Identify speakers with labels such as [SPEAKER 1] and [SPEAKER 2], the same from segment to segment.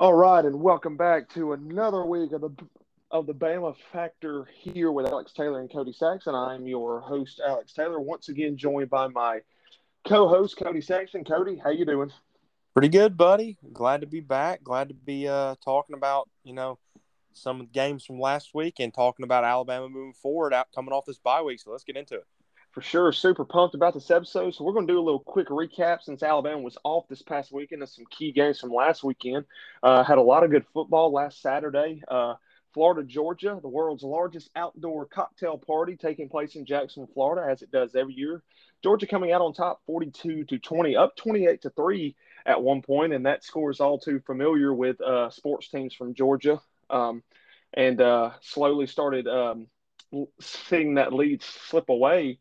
[SPEAKER 1] All right, and welcome back to another week of the of the Bama Factor here with Alex Taylor and Cody Saxon. I'm your host, Alex Taylor, once again joined by my co-host Cody Saxon. Cody, how you doing?
[SPEAKER 2] Pretty good, buddy. Glad to be back. Glad to be uh, talking about you know some games from last week and talking about Alabama moving forward, out coming off this bye week. So let's get into it
[SPEAKER 1] for sure. Super pumped about this episode. So we're going to do a little quick recap since Alabama was off this past weekend of some key games from last weekend. Uh, had a lot of good football last Saturday. Uh, Florida, Georgia, the world's largest outdoor cocktail party taking place in Jacksonville, Florida, as it does every year. Georgia coming out on top 42 to 20, up 28 to 3 at one point, and that score is all too familiar with uh, sports teams from Georgia. Um, and uh, slowly started um, seeing that lead slip away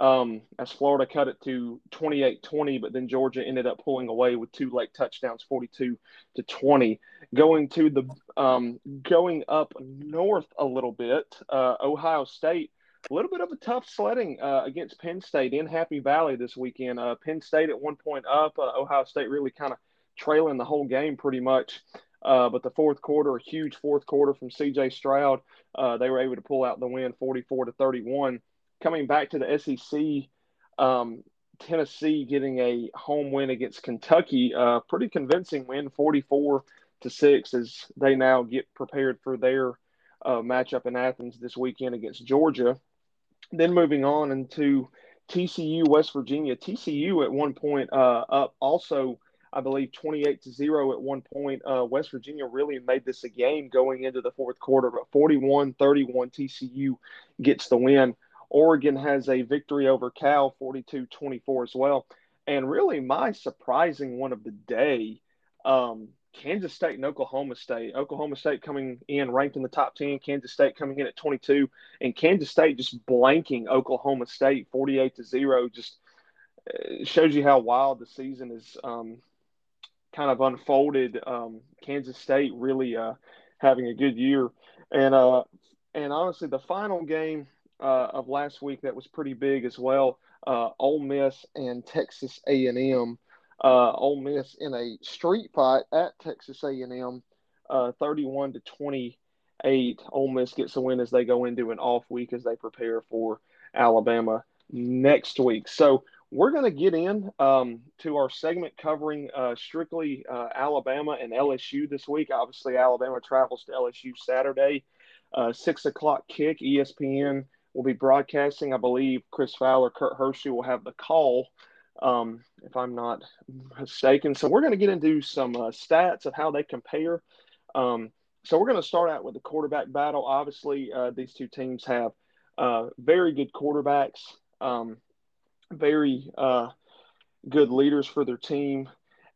[SPEAKER 1] um, as Florida cut it to 28-20, but then Georgia ended up pulling away with two late touchdowns, 42 to 20. Going to the um, going up north a little bit, uh, Ohio State. A little bit of a tough sledding uh, against Penn State in Happy Valley this weekend. Uh, Penn State at one point up, uh, Ohio State really kind of trailing the whole game pretty much. Uh, but the fourth quarter, a huge fourth quarter from C.J. Stroud, uh, they were able to pull out the win, 44 to 31 coming back to the SEC, um, Tennessee getting a home win against Kentucky, uh, pretty convincing win, 44 to six, as they now get prepared for their uh, matchup in Athens this weekend against Georgia. Then moving on into TCU, West Virginia. TCU at one point uh, up also, I believe, 28 to 0 at one point. Uh, West Virginia really made this a game going into the fourth quarter, but 41 31 TCU gets the win. Oregon has a victory over Cal 42 24 as well. And really, my surprising one of the day um, Kansas State and Oklahoma State. Oklahoma State coming in ranked in the top 10, Kansas State coming in at 22, and Kansas State just blanking Oklahoma State 48 to 0. Just uh, shows you how wild the season is um, kind of unfolded. Um, Kansas State really uh, having a good year. And, uh, and honestly, the final game uh, of last week that was pretty big as well. Uh, Ole Miss and Texas A&M. Uh, Ole Miss in a street fight at Texas A&M, uh, 31 to 28. Ole Miss gets a win as they go into an off week as they prepare for Alabama next week. So we're going to get in um, to our segment covering uh, strictly uh, Alabama and LSU this week. Obviously, Alabama travels to LSU Saturday, uh, six o'clock kick. ESPN will be broadcasting. I believe Chris Fowler, Kirk Herbstreit will have the call, um, if I'm not mistaken. So we're going to get into some uh, stats of how they compare. Um, so we're going to start out with the quarterback battle. Obviously, uh, these two teams have uh, very good quarterbacks, um, very uh, good leaders for their team,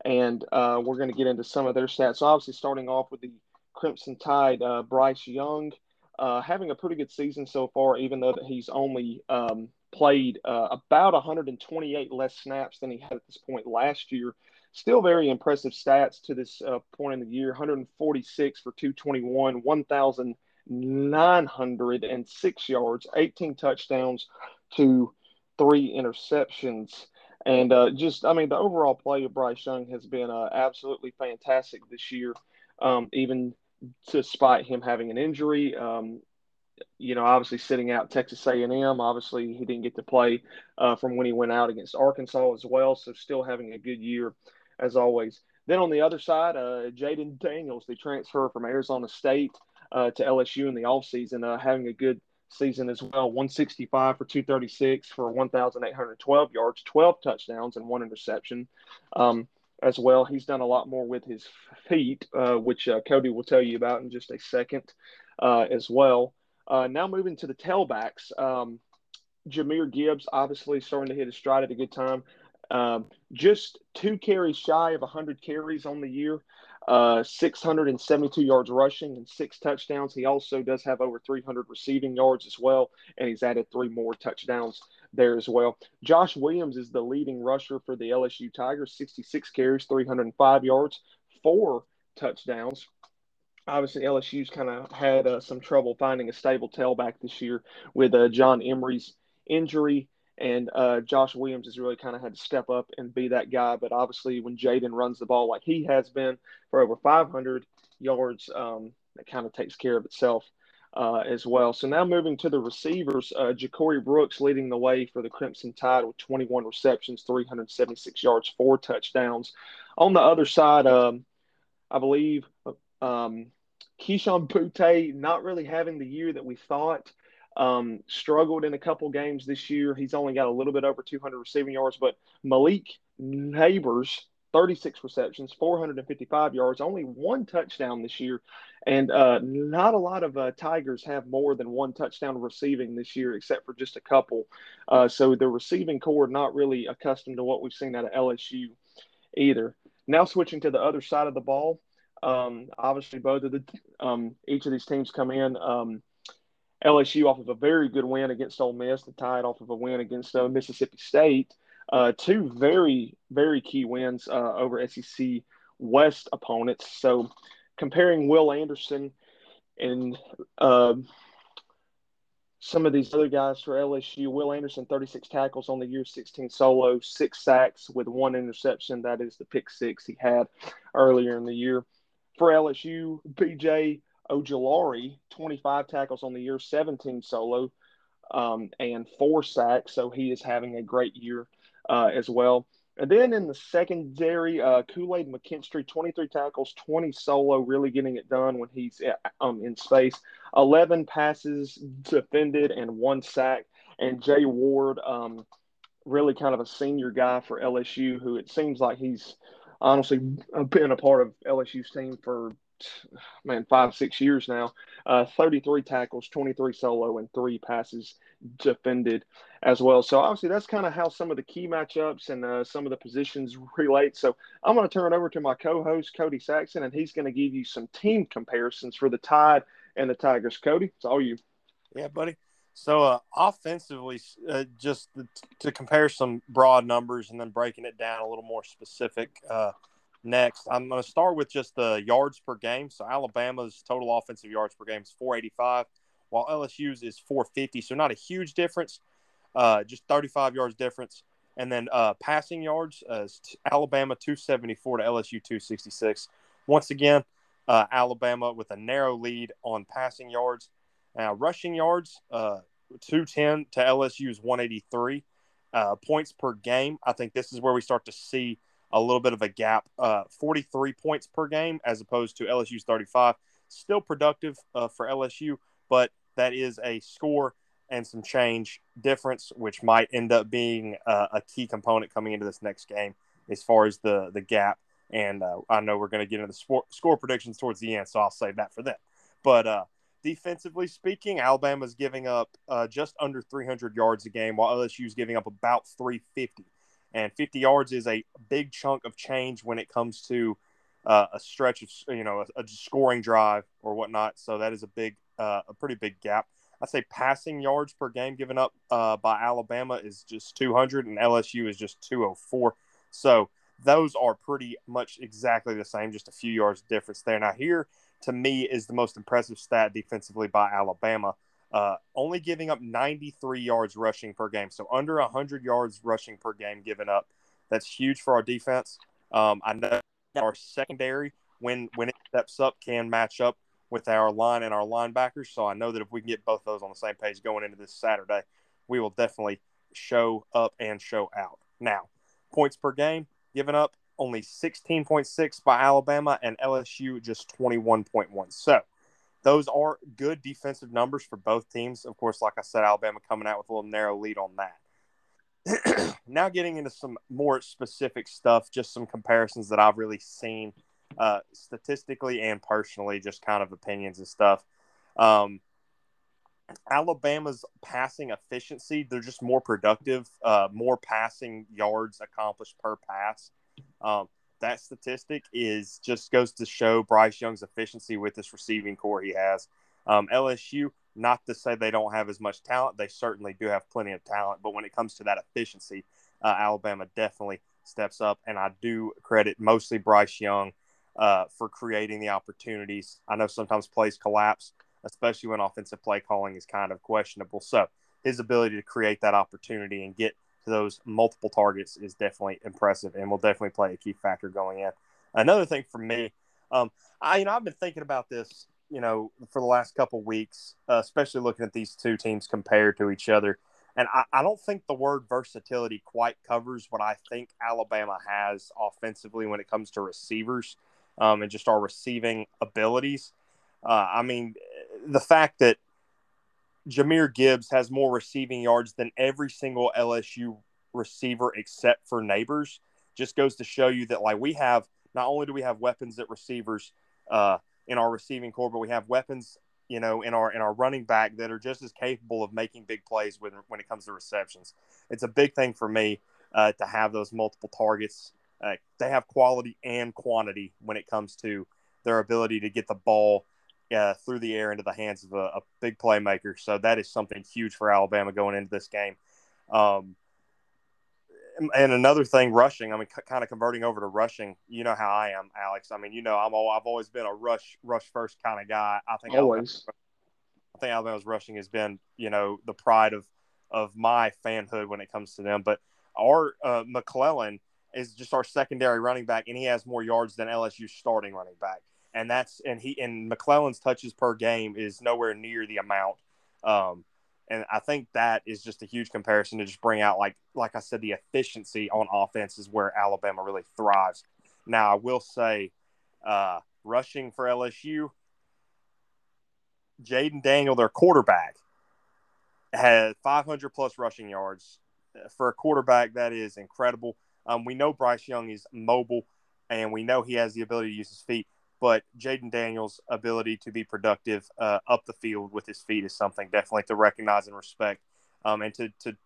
[SPEAKER 1] and uh, we're going to get into some of their stats. So obviously, starting off with the Crimson Tide, uh, Bryce Young – uh, having a pretty good season so far, even though he's only um, played uh, about 128 less snaps than he had at this point last year. Still very impressive stats to this uh, point in the year 146 for 221, 1,906 yards, 18 touchdowns to three interceptions. And uh, just, I mean, the overall play of Bryce Young has been uh, absolutely fantastic this year. Um, even despite him having an injury. Um, you know, obviously sitting out Texas A&M. Obviously, he didn't get to play uh, from when he went out against Arkansas as well. So still having a good year as always. Then on the other side, uh, Jayden Daniels, the transfer from Arizona State uh, to LSU in the offseason, uh, having a good season as well. 165 for 236 for 1,812 yards, 12 touchdowns, and one interception. Um, as well. He's done a lot more with his feet, uh, which uh, Cody will tell you about in just a second uh, as well. Uh, now moving to the tailbacks. Um, Jahmyr Gibbs obviously starting to hit his stride at a good time. Um, just two carries shy of 100 carries on the year, uh, 672 yards rushing and six touchdowns. He also does have over 300 receiving yards as well, and he's added three more touchdowns there as well. Josh Williams is the leading rusher for the LSU Tigers, 66 carries, 305 yards, four touchdowns. Obviously, LSU's kind of had uh, some trouble finding a stable tailback this year with uh, John Emery's injury And uh, Josh Williams has really kind of had to step up and be that guy. But obviously, when Jayden runs the ball like he has been for over 500 yards, um, that kind of takes care of itself uh, as well. So now moving to the receivers, uh, Ja'Corey Brooks leading the way for the Crimson Tide with 21 receptions, 376 yards, four touchdowns. On the other side, um, I believe um, Kayshon Boutte not really having the year that we thought. Um, struggled in a couple games this year. He's only got a little bit over 200 receiving yards, but Malik Nabers 36 receptions, 455 yards, only one touchdown this year. And uh, not a lot of uh, Tigers have more than one touchdown receiving this year, except for just a couple. Uh, so the receiving corps not really accustomed to what we've seen out of LSU either. Now switching to the other side of the ball, um, obviously both of the um, each of these teams come in. Um, LSU off of a very good win against Ole Miss, the Tide off of a win against uh, Mississippi State. Uh, two very, very key wins uh, over SEC West opponents. So comparing Will Anderson and uh, some of these other guys for LSU, Will Anderson, 36 tackles on the year, 16 solo, six sacks with one interception. That is the pick six he had earlier in the year. For LSU, BJ Ojulari, 25 tackles on the year, 17 solo, um, and four sacks. So he is having a great year uh, as well. And then in the secondary, uh, Kool Aid McKinstry, 23 tackles, 20 solo, really getting it done when he's um, in space. 11 passes defended and one sack. And Jay Ward, um, really kind of a senior guy for LSU, who it seems like he's honestly been a part of LSU's team for man, five, six years now. Uh, 33 tackles, 23 solo, and three passes defended as well. So obviously that's kind of how some of the key matchups and uh, some of the positions relate. So I'm going to turn it over to my co-host Cody Saxon, and he's going to give you some team comparisons for the Tide and the Tigers. Cody, it's all you.
[SPEAKER 2] Yeah, buddy. So uh, offensively, uh, just to compare some broad numbers and then breaking it down a little more specific. Uh, next, I'm going to start with just the yards per game. So Alabama's total offensive yards per game is 485 while LSU's is 450. So not a huge difference, uh, just 35 yards difference. And then uh, passing yards, uh, Alabama 274 to LSU 266. Once again, uh, Alabama with a narrow lead on passing yards. Now, rushing yards, uh, 210 to LSU's 183. Uh, points per game, I think this is where we start to see a little bit of a gap. 43 points per game as opposed to LSU's 35. Still productive for LSU, but that is a score and some change difference, which might end up being uh, a key component coming into this next game as far as the the gap. And uh, I know we're going to get into the score predictions towards the end, so I'll save that for them. But uh, defensively speaking, Alabama's giving up uh, just under 300 yards a game, while LSU is giving up about 350. And 50 yards is a big chunk of change when it comes to uh, a stretch of you know a, a, scoring drive or whatnot. So that is a big uh, a pretty big gap. I say passing yards per game given up uh, by Alabama is just 200 and LSU is just 204. So those are pretty much exactly the same, just a few yards difference there. Now here to me is the most impressive stat defensively by Alabama. Uh, only giving up 93 yards rushing per game, so under 100 yards rushing per game given up. That's huge for our defense. Um, I know our secondary, when when it steps up, can match up with our line and our linebackers. So I know that if we can get both those on the same page going into this Saturday, we will definitely show up and show out. Now, points per game given up only 16.6 by Alabama and LSU just 21.1. So those are good defensive numbers for both teams. Of course, like I said, Alabama coming out with a little narrow lead on that. now getting into some more specific stuff, just some comparisons that I've really seen uh, statistically and personally, just kind of opinions and stuff. Um, Alabama's passing efficiency, they're just more productive, uh, more passing yards accomplished per pass. Um, that statistic is just goes to show Bryce Young's efficiency with this receiving corps he has. Um, LSU, not to say they don't have as much talent, they certainly do have plenty of talent, but when it comes to that efficiency, uh, Alabama definitely steps up, and I do credit mostly Bryce Young uh, for creating the opportunities. I know sometimes plays collapse, especially when offensive play calling is kind of questionable. So his ability to create that opportunity and get to those multiple targets is definitely impressive and will definitely play a key factor going in. Another thing for me, um, I you know I've been thinking about this you know for the last couple weeks, uh, especially looking at these two teams compared to each other. And I, I, don't think the word versatility quite covers what I think Alabama has offensively when it comes to receivers um, and just our receiving abilities. Uh, I mean, the fact that Jahmyr Gibbs has more receiving yards than every single LSU receiver except for Nabers just goes to show you that like we have not only do we have weapons at receivers uh, in our receiving corps, but we have weapons you know in our in our running back that are just as capable of making big plays when when it comes to receptions. It's a big thing for me uh, to have those multiple targets. Uh, they have quality and quantity when it comes to their ability to get the ball uh, through the air into the hands of a, a, big playmaker. So that is something huge for Alabama going into this game. Um, and another thing, rushing. I mean, c- kind of converting over to rushing. You know how I am, Alex. I mean, you know, I'm all, I've always been a rush rush first kind of guy. I think
[SPEAKER 1] always.
[SPEAKER 2] Alabama, I think Alabama's rushing has been, you know, the pride of of my fanhood when it comes to them. But our uh, McClellan is just our secondary running back, and he has more yards than LSU starting running back and that's and he and McClellan's touches per game is nowhere near the amount. Um, and I think that is just a huge comparison to just bring out like like I said, the efficiency on offense is where Alabama really thrives. Now I will say, uh, rushing for LSU, Jayden Daniel, their quarterback, had 500 plus rushing yards for a quarterback. That is incredible. Um, we know Bryce Young is mobile, and we know he has the ability to use his feet but Jayden Daniels' ability to be productive uh, up the field with his feet is something definitely to recognize and respect, um, and to, to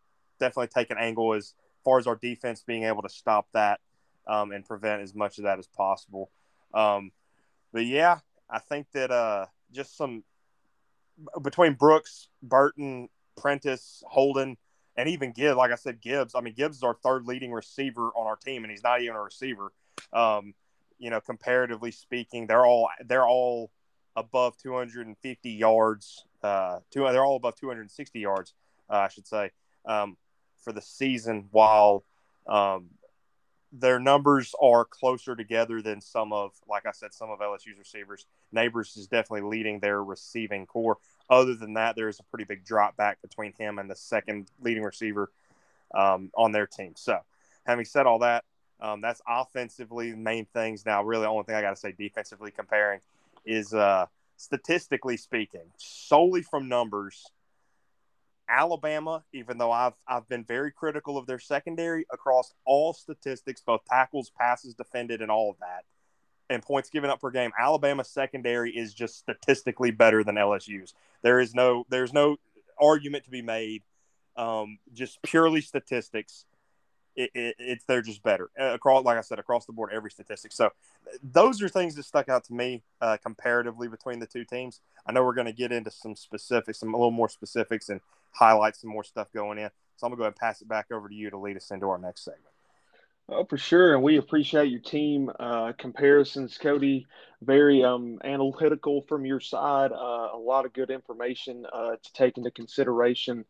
[SPEAKER 2] definitely take an angle as far as our defense being able to stop that um, and prevent as much of that as possible. Um, but yeah, I think that uh, just some between Brooks, Burton, Prentice, Holden, and even Gibbs. Like I said, Gibbs. I mean, Gibbs is our third leading receiver on our team, and he's not even a receiver. Um, you know, comparatively speaking, they're all they're all above 250 yards. Uh, two, they're all above 260 yards, uh, I should say, um, for the season. While um, their numbers are closer together than some of, like I said, some of LSU's receivers. Nabers is definitely leading their receiving corps. Other than that, there is a pretty big drop back between him and the second leading receiver um, on their team. So, having said all that, um, that's offensively the main things. Now, really, the only thing I got to say defensively comparing is uh, statistically speaking, solely from numbers. Alabama, even though I've I've been very critical of their secondary across all statistics, both tackles, passes defended, and all of that, and points given up per game, Alabama secondary is just statistically better than LSU's. There is no there's no argument to be made. Um, just purely statistics it, it, it's they're just better uh, across. Like I said, across the board, every statistic. So those are things that stuck out to me uh, comparatively between the two teams. I know we're going to get into some specifics, some a little more specifics, and highlight some more stuff going in. So I'm gonna go ahead and pass it back over to you to lead us into our next segment.
[SPEAKER 1] Oh, for sure, and we appreciate your team uh, comparisons, Cody. Very um, analytical from your side. Uh, a lot of good information uh, to take into consideration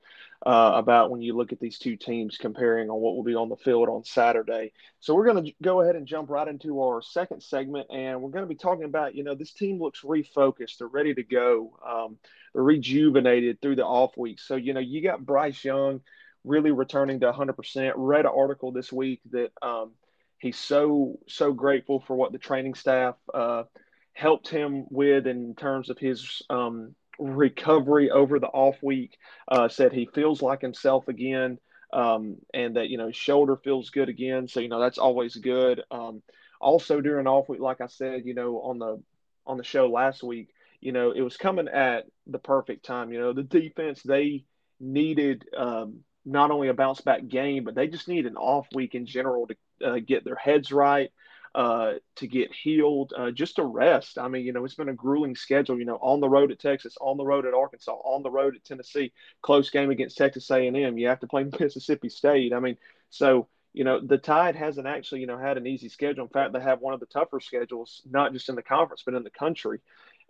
[SPEAKER 1] uh, about when you look at these two teams comparing on what will be on the field on Saturday. So we're going to go ahead and jump right into our second segment, and we're going to be talking about you know this team looks refocused. They're ready to go. Um, they're rejuvenated through the off week. So you know you got Bryce Young really returning to 100%. Read an article this week that um, he's so so grateful for what the training staff uh, helped him with in terms of his um, recovery over the off week. Uh, said he feels like himself again, um, and that you know his shoulder feels good again. So you know that's always good. Um, also during off week, like I said, you know on the on the show last week, you know it was coming at the perfect time. You know the defense they needed um, not only a bounce back game, but they just need an off week in general to uh, get their heads right, uh, to get healed, uh, just to rest. I mean, you know, it's been a grueling schedule. You know, on the road at Texas, on the road at Arkansas, on the road at Tennessee, close game against Texas A&M. You have to play Mississippi State. I mean, so you know, the Tide hasn't actually, you know, had an easy schedule. In fact, they have one of the tougher schedules, not just in the conference, but in the country.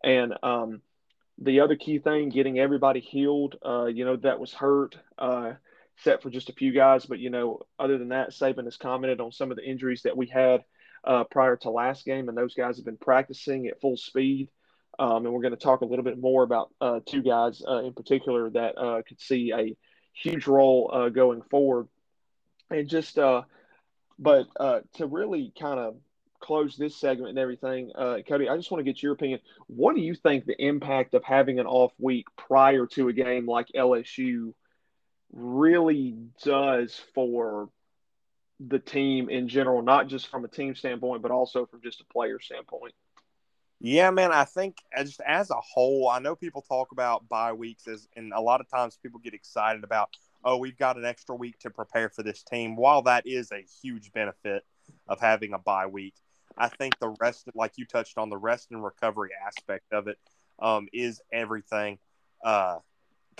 [SPEAKER 1] And um, the other key thing, getting everybody healed. Uh, you know, that was hurt, uh, except for just a few guys. But, you know, other than that, Saban has commented on some of the injuries that we had uh, prior to last game, and those guys have been practicing at full speed. Um, and we're going to talk a little bit more about uh, two guys uh, in particular that uh, could see a huge role uh, going forward. And just, uh, but uh, to really kind of close this segment and everything, Cody, I just want to get your opinion. What do you think the impact of having an off week prior to a game like LSU really does for the team in general, not just from a team standpoint, but also from just a player standpoint?
[SPEAKER 2] Yeah, man. I think just as a whole, I know people talk about bye weeks as, and a lot of times people get excited about, oh, we've got an extra week to prepare for this team. While that is a huge benefit of having a bye week, I think the rest, like you touched on, the rest and recovery aspect of it um, is everything. Uh,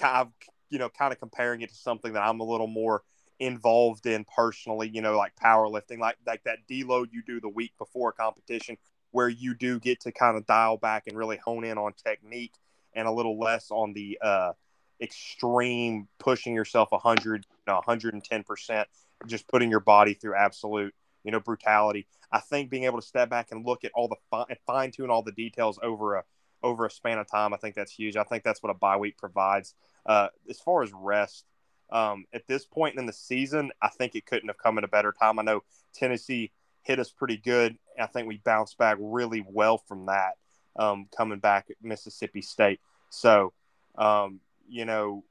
[SPEAKER 2] of, you know, kind of comparing it to something that I'm a little more involved in personally, you know, like powerlifting, like like that deload you do the week before a competition where you do get to kind of dial back and really hone in on technique and a little less on the uh, extreme pushing yourself 100 you know, 110% just putting your body through absolute you know brutality. I think being able to step back and look at all the fi- fine tune all the details over a over a span of time i think that's huge. I think that's what a bye week provides uh, as far as rest um, at this point in the season i think it couldn't have come at a better time i know tennessee hit us pretty good. I think we bounced back really well from that um, coming back at Mississippi State. So, um, you know,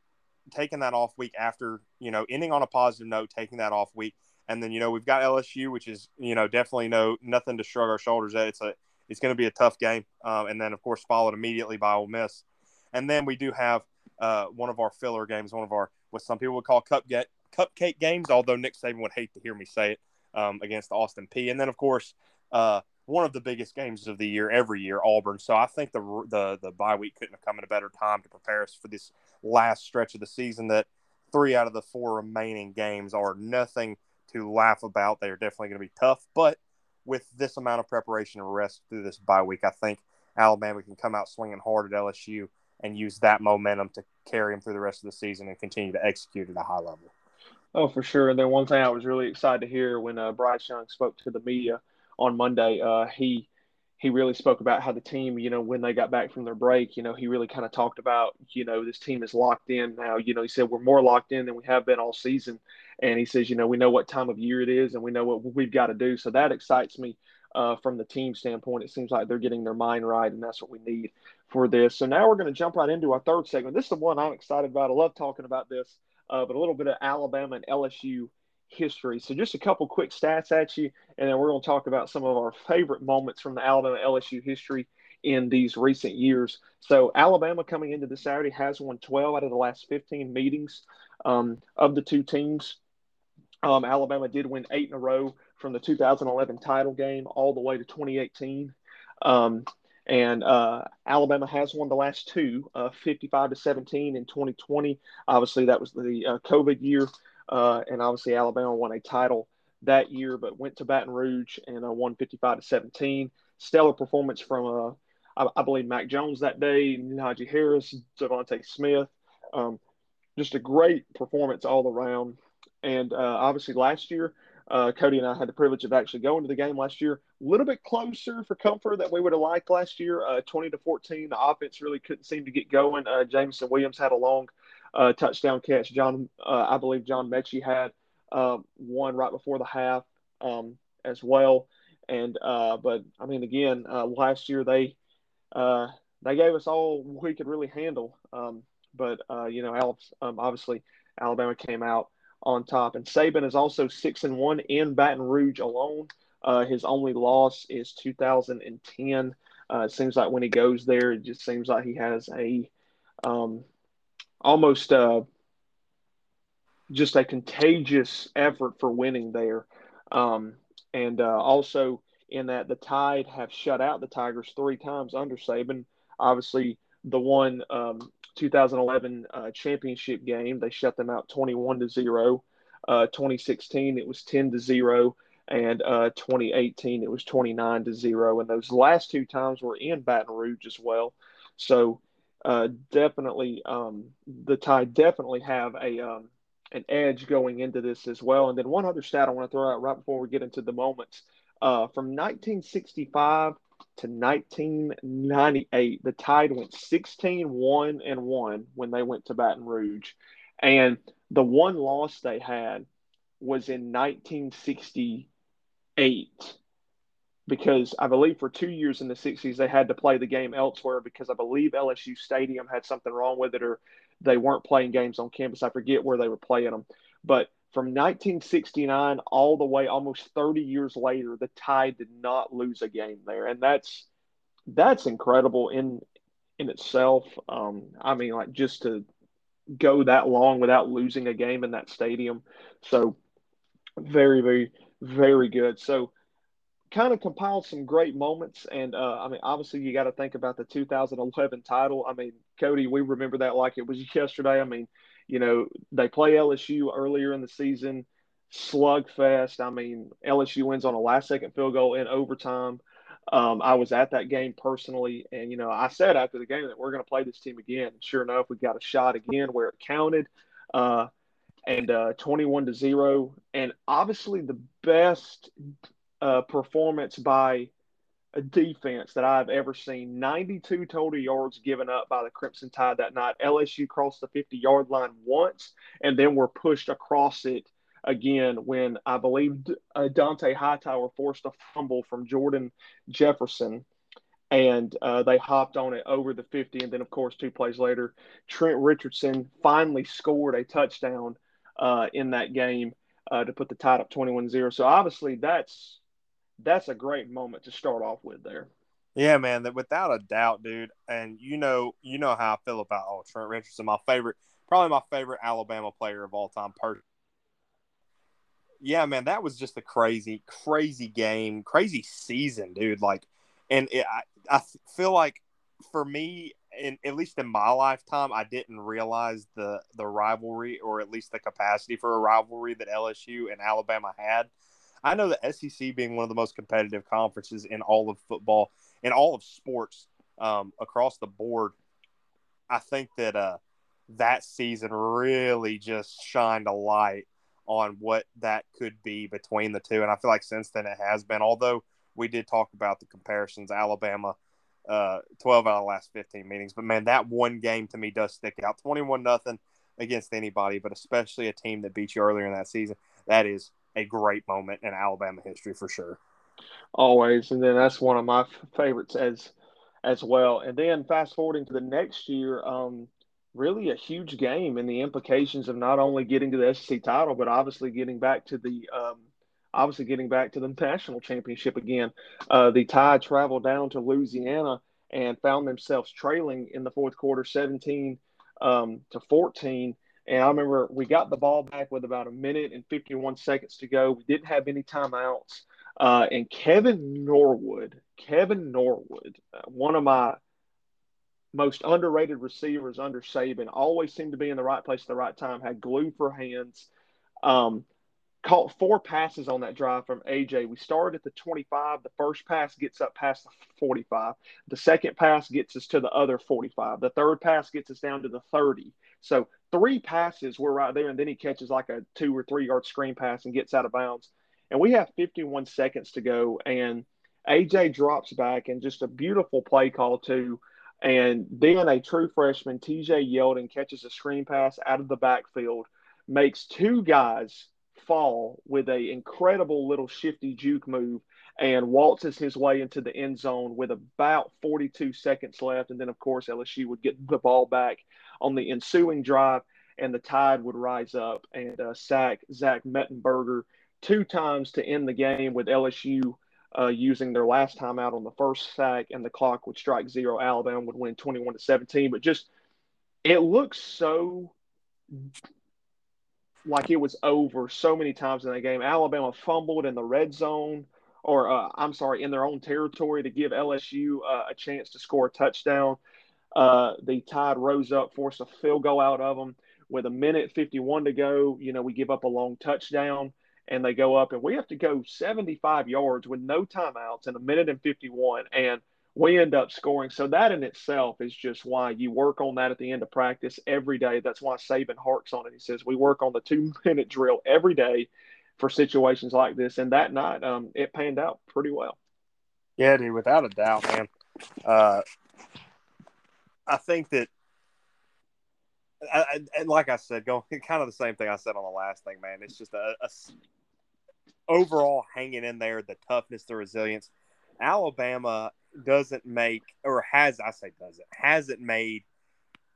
[SPEAKER 2] taking that off week after, you know, ending on a positive note, taking that off week. And then, you know, we've got LSU, which is, you know, definitely no nothing to shrug our shoulders at. It's a it's going to be a tough game. Um, and then, of course, followed immediately by Ole Miss. And then we do have uh, one of our filler games, one of our what some people would call cup get, cupcake games, although Nick Saban would hate to hear me say it um, against Austin Peay. And then, of course, uh, one of the biggest games of the year every year, Auburn. So I think the the the bye week couldn't have come at a better time to prepare us for this last stretch of the season. That three out of the four remaining games are nothing to laugh about. They are definitely going to be tough, but with this amount of preparation and rest through this bye week, I think Alabama can come out swinging hard at LSU and use that momentum to carry them through the rest of the season and continue to execute at a high level.
[SPEAKER 1] Oh, for sure. And then one thing I was really excited to hear when uh, Bryce Young spoke to the media on Monday, uh, he he really spoke about how the team, you know, when they got back from their break, you know, he really kind of talked about, you know, this team is locked in now. You know, he said we're more locked in than we have been all season, and he says, you know, we know what time of year it is, and we know what we've got to do. So that excites me uh, from the team standpoint. It seems like they're getting their mind right, and that's what we need for this. So now we're going to jump right into our third segment. This is the one I'm excited about. I love talking about this uh, but a little bit of Alabama and LSU history. So just a couple quick stats at you, and then we're going to talk about some of our favorite moments from the Alabama LSU history in these recent years. So Alabama coming into this Saturday has won 12 out of the last 15 meetings um, of the two teams. Um, Alabama did win eight in a row from the 2011 title game all the way to 2018. Um, and uh, Alabama has won the last two, uh, 55 to 17 in 2020. Obviously, that was the uh, COVID year, uh, and obviously Alabama won a title that year, but went to Baton Rouge and uh, won 55 to 17. Stellar performance from, uh, I, I, believe, Mac Jones that day, Najee Harris, DeVonta Smith. Um, just a great performance all around. And obviously, last year uh, Cody and I had the privilege of actually going to the game last year. A little bit closer for comfort that we would have liked last year. Uh, 20 to 14. The offense really couldn't seem to get going. Uh, Jameson Williams had a long uh, touchdown catch. John, uh, I believe John Metchie had uh, one right before the half um, as well. And but I mean, again, last year they they gave us all we could really handle. Um, but you know, um, obviously Alabama came out on top. And Saban is also six and one in Baton Rouge alone. Uh, his only loss is 2010. Uh, it seems like when he goes there, it just seems like he has a um, almost uh, just a contagious effort for winning there. Um, and uh, also in that the Tide have shut out the Tigers three times under Saban. Obviously, the one um, 2011 uh, championship game. They shut them out 21 to zero. Uh, 2016 it was 10 to zero, and uh, 2018 it was 29 to zero. And those last two times were in Baton Rouge as well. So uh, definitely um, the Tide definitely have a um, an edge going into this as well. And then one other stat I want to throw out right before we get into the moments uh, from 1965 to 1998, the Tide went 16 1 and 1 when they went to Baton Rouge. And the one loss they had was in 1968 because I believe for two years in the 60s they had to play the game elsewhere because I believe LSU Stadium had something wrong with it or they weren't playing games on campus. I forget where they were playing them. But from 1969 all the way almost 30 years later, the Tide did not lose a game there. And that's that's incredible in in itself. Um, I mean, like just to go that long without losing a game in that stadium. So very, very, very good. So kind of compiled some great moments. And uh, I mean, obviously, you got to think about the 2011 title. I mean, Cody, we remember that like it was yesterday. I mean, you know, they play LSU earlier in the season, slugfest. I mean, LSU wins on a last second field goal in overtime. Um, I was at that game personally, and you know, I said after the game that we're going to play this team again. Sure enough, we got a shot again where it counted. Uh, and uh, 21 to 0. And obviously, the best uh, performance by defense that I've ever seen 92 total yards given up by the Crimson Tide that night. LSU crossed the 50 yard line once and then were pushed across it again when I believe uh, Dont'a Hightower forced a fumble from Jordan Jefferson and uh, they hopped on it over the 50. And then, of course, two plays later, Trent Richardson finally scored a touchdown uh, in that game uh, to put the tide up 21-0. So obviously that's that's a great moment to start off with there.
[SPEAKER 2] Yeah, man, that without a doubt, dude. And you know, you know how I feel about oh Trent Richardson, my favorite, probably my favorite Alabama player of all time. Per- yeah, man, that was just a crazy, crazy game, crazy season, dude. Like, and it, I, I feel like for me, in at least in my lifetime, I didn't realize the the rivalry or at least the capacity for a rivalry that LSU and Alabama had. I know the SEC being one of the most competitive conferences in all of football, in all of sports um, across the board. I think that uh, that season really just shined a light on what that could be between the two, and I feel like since then it has been. Although we did talk about the comparisons, Alabama uh, 12 out of the last 15 meetings. But man, that one game to me does stick out. 21 nothing against anybody, but especially a team that beat you earlier in that season. That is a great moment in Alabama history for sure.
[SPEAKER 1] Always, and then that's one of my favorites as as well. And then fast forwarding to the next year, um, really a huge game and the implications of not only getting to the SEC title, but obviously getting back to the um, obviously getting back to the national championship again. Uh, the Tide traveled down to Louisiana and found themselves trailing in the fourth quarter, 17 um, to 14. And I remember we got the ball back with about a minute and 51 seconds to go. We didn't have any timeouts. Uh, and Kevin Norwood, Kevin Norwood, uh, one of my most underrated receivers under Saban, always seemed to be in the right place at the right time, had glue for hands. Um, caught four passes on that drive from AJ. We started at the 25. The first pass gets up past the 45. The second pass gets us to the other 45. The third pass gets us down to the 30. So three passes were right there, and then he catches like a two or three yard screen pass and gets out of bounds. And we have 51 seconds to go, and AJ drops back and just a beautiful play call too. And then a true freshman, TJ Yeldon, catches a screen pass out of the backfield, makes two guys fall with a incredible little shifty juke move and waltzes his way into the end zone with about 42 seconds left. And then, of course, LSU would get the ball back on the ensuing drive, and the tide would rise up and uh, sack Zach Mettenberger two times to end the game with LSU uh, using their last time out on the first sack, and the clock would strike zero. Alabama would win 21 to 17. But just it looks so like it was over so many times in that game. Alabama fumbled in the red zone, or uh, I'm sorry, in their own territory to give LSU uh, a chance to score a touchdown. Uh, the Tide rose up, forced a field goal out of them with a minute 51 to go. You know, we give up a long touchdown and they go up, and we have to go 75 yards with no timeouts in a minute and 51. And we end up scoring. So that in itself is just why you work on that at the end of practice every day. That's why Saban harks on it. He says we work on the two minute drill every day for situations like this. And that night, um, it panned out pretty well.
[SPEAKER 2] Yeah, dude, without a doubt, man. Uh, I think that, I, I, like I said, going kind of the same thing I said on the last thing, man. It's just a, a overall hanging in there, the toughness, the resilience. Alabama doesn't make, or has I say doesn't hasn't made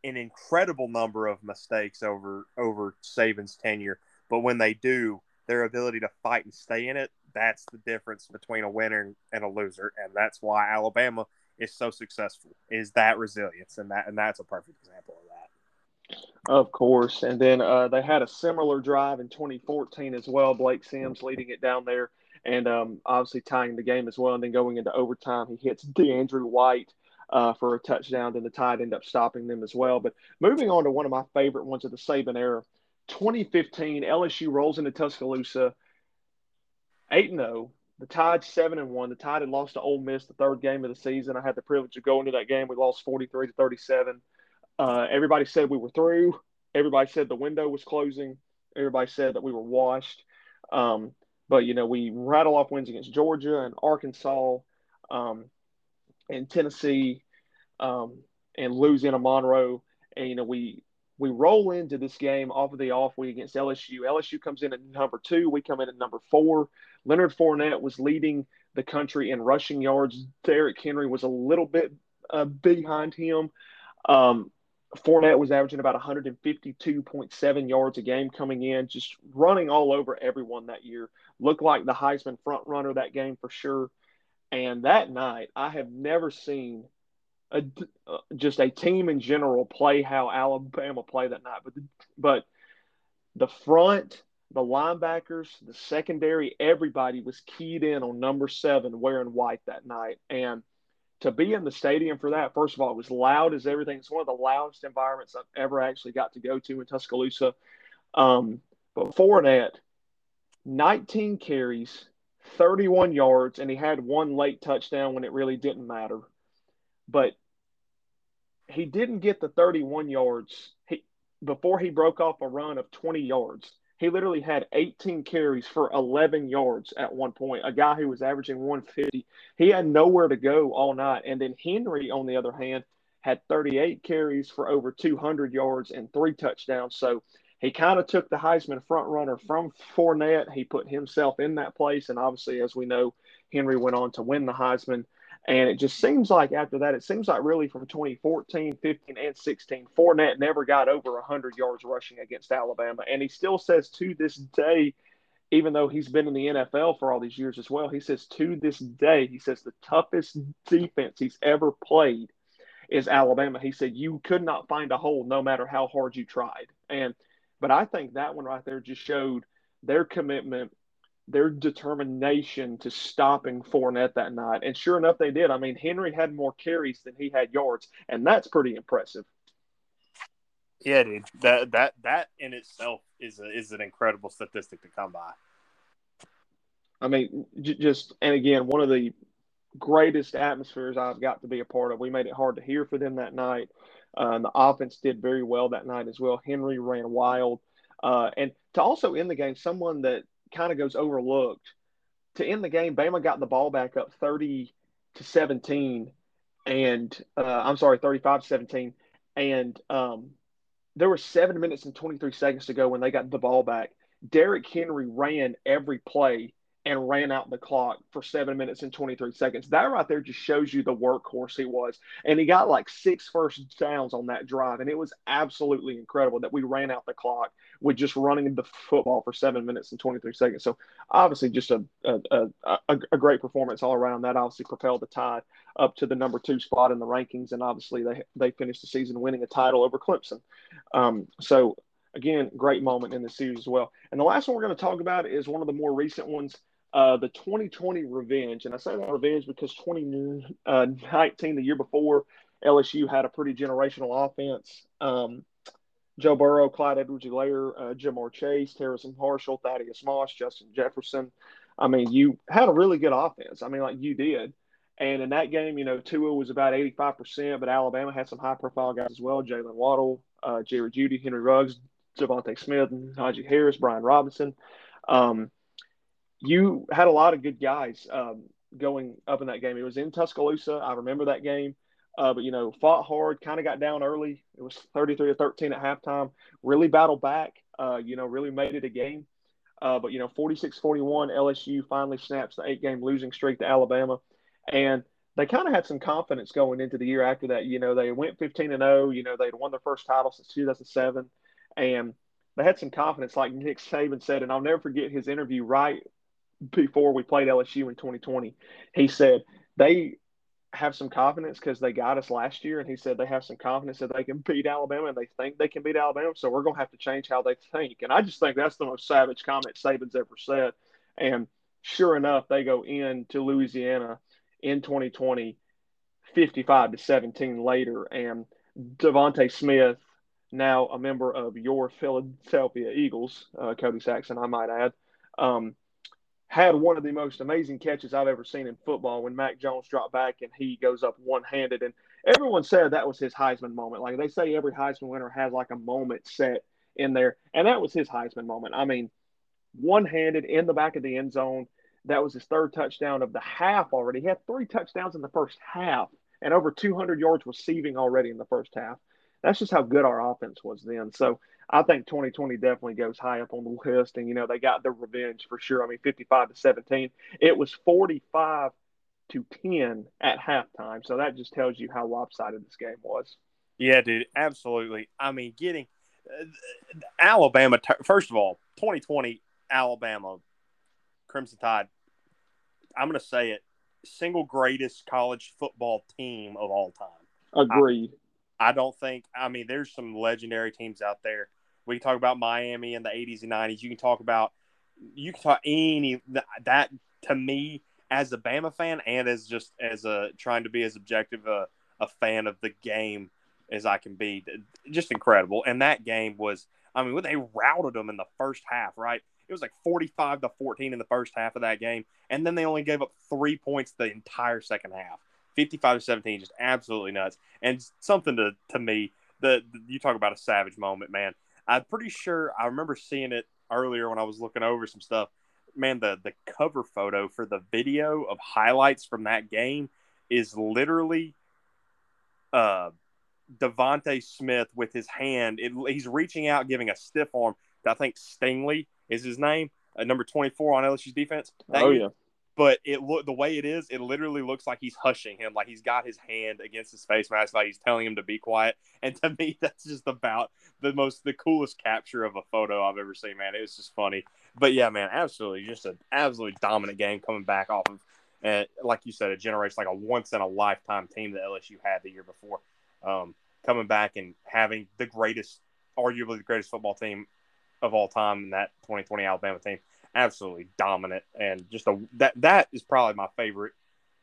[SPEAKER 2] an incredible number of mistakes over over Saban's tenure, but when they do, their ability to fight and stay in it, that's the difference between a winner and a loser, and that's why Alabama is so successful. Is that resilience, and that and that's a perfect example of that.
[SPEAKER 1] Of course, and then uh, they had a similar drive in 2014 as well. Blake Sims leading it down there and um, obviously tying the game as well. And then going into overtime, he hits DeAndrew White uh, for a touchdown. Then the Tide end up stopping them as well. But moving on to one of my favorite ones of the Saban era, 2015, LSU rolls into Tuscaloosa, 8 0. The Tide seven and one. The Tide had lost to Ole Miss the third game of the season. I had the privilege of going to that game. We lost 43 to 37. Uh, everybody said we were through. Everybody said the window was closing. Everybody said that we were washed. Um, but you know, we rattle off wins against Georgia and Arkansas, um, and Tennessee, um, and Louisiana Monroe, and you know we we roll into this game off of the off week against LSU. LSU comes in at number two. We come in at number four. Leonard Fournette was leading the country in rushing yards. Derrick Henry was a little bit uh, behind him. Um, Fournette was averaging about 152.7 yards a game coming in, just running all over everyone that year. Looked like the Heisman front runner that game for sure. And that night, I have never seen a, uh, just a team in general play how Alabama played that night. But the, but the front, the linebackers, the secondary, everybody was keyed in on number seven wearing white that night. And to be in the stadium for that, first of all, it was loud as everything. It's one of the loudest environments I've ever actually got to go to in Tuscaloosa. Um, but Fournette, 19 carries, 31 yards, and he had one late touchdown when it really didn't matter. But he didn't get the 31 yards he, before he broke off a run of 20 yards. He literally had 18 carries for 11 yards at one point. A guy who was averaging 150. He had nowhere to go all night. And then Henry, on the other hand, had 38 carries for over 200 yards and three touchdowns. So he kind of took the Heisman front runner from Fournette. He put himself in that place. And obviously, as we know, Henry went on to win the Heisman. And it just seems like after that, it seems like really from 2014, 15, and 16, Fournette never got over 100 yards rushing against Alabama. And he still says to this day, even though he's been in the NFL for all these years as well, he says to this day, he says the toughest defense he's ever played is Alabama. He said you could not find a hole no matter how hard you tried. And but I think that one right there just showed their commitment their determination to stopping Fournette that night. And sure enough, they did. I mean, Henry had more carries than he had yards, and that's pretty impressive.
[SPEAKER 2] Yeah, dude. That that that in itself is a, is an incredible statistic to come by.
[SPEAKER 1] I mean, j- just and again, one of the greatest atmospheres I've got to be a part of. We made it hard to hear for them that night. Uh, the offense did very well that night as well. Henry ran wild. Uh, and to also end the game, someone that kind of goes overlooked. To end the game, Bama got the ball back up 30 to 17, and uh, I'm sorry, 35 to 17, and um, there were seven minutes and 23 seconds to go when they got the ball back. Derrick Henry ran every play and ran out the clock for seven minutes and 23 seconds. That right there just shows you the workhorse he was. And he got like six first downs on that drive. And it was absolutely incredible that we ran out the clock with just running the football for seven minutes and 23 seconds. So obviously just a, a, a, a great performance all around. That obviously propelled the Tide up to the number two spot in the rankings. And obviously they, they finished the season winning a title over Clemson. Um, so again, great moment in the series as well. And the last one we're going to talk about is one of the more recent ones – uh, the 2020 revenge. And I say that revenge because 2019, uh, the year before, LSU had a pretty generational offense. Um, Joe Burrow, Clyde Edwards-Helaire, uh, Ja'Marr Chase, Harrison Marshall, Thaddeus Moss, Justin Jefferson. I mean, you had a really good offense. I mean, like you did. And in that game, you know, Tua was about 85%, but Alabama had some high profile guys as well Jaylen Waddle, uh, Jerry Jeudy, Henry Ruggs, DeVonta Smith, Najee Harris, Brian Robinson. Um, you had a lot of good guys um, going up in that game. It was in Tuscaloosa. I remember that game. Uh, but, you know, fought hard, kind of got down early. It was 33 to 13 at halftime. Really battled back, uh, you know, really made it a game. Uh, but, you know, 46 41, LSU finally snaps the eight game losing streak to Alabama. And they kind of had some confidence going into the year after that. You know, they went 15 and 0. You know, they'd won their first title since 2007. And they had some confidence, like Nick Saban said. And I'll never forget his interview right before we played LSU in 2020. He said they have some confidence because they got us last year, and he said they have some confidence that they can beat Alabama, and they think they can beat Alabama. So we're going to have to change how they think. And I just think that's the most savage comment Saban's ever said. And sure enough, they go into Louisiana in 2020, 55 to 17 later, and DeVonta Smith, now a member of your Philadelphia Eagles, uh, Cody Saxon, I might add. Um, had one of the most amazing catches I've ever seen in football when Mac Jones dropped back and he goes up one handed. And everyone said that was his Heisman moment. Like they say every Heisman winner has like a moment set in there. And that was his Heisman moment. I mean, one handed in the back of the end zone. That was his third touchdown of the half already. He had three touchdowns in the first half and over 200 yards receiving already in the first half. That's just how good our offense was then. So I think 2020 definitely goes high up on the list. And, you know, they got their revenge for sure. I mean, 55 to 17. It was 45 to 10 at halftime. So that just tells you how lopsided this game was.
[SPEAKER 2] Yeah, dude. Absolutely. I mean, getting uh, Alabama, first of all, 2020 Alabama Crimson Tide, I'm going to say it, single greatest college football team of all time.
[SPEAKER 1] Agreed.
[SPEAKER 2] I, don't think, I mean, there's some legendary teams out there we can talk about Miami in the 80s and 90s. You can talk about you can talk any that to me as a Bama fan and as just as a trying to be as objective a, a fan of the game as I can be. Just incredible. And that game was I mean, they routed them in the first half, right? It was like 45 to 14 in the first half of that game. And then they only gave up three points the entire second half. 55 to 17, just absolutely nuts. And something to, to me, the, the you talk about a savage moment, man. I'm pretty sure I remember seeing it earlier when I was looking over some stuff. Man, the the cover photo for the video of highlights from that game is literally uh DeVonta Smith with his hand. It, he's reaching out, giving a stiff arm. I think Stingley is his name, uh, number 24 on LSU's defense.
[SPEAKER 1] That oh, yeah
[SPEAKER 2] but it look the way it is, it literally looks like he's hushing him, like he's got his hand against his face mask, like he's telling him to be quiet. And to me, that's just about the most the coolest capture of a photo I've ever seen, man. It was just funny. But yeah, man, absolutely, just an absolutely dominant game coming back off of, uh, like you said, a generation like a once in a lifetime team that LSU had the year before, um, coming back and having the greatest, arguably the greatest football team of all time in that 2020 Alabama team absolutely dominant, and just a that that is probably my favorite,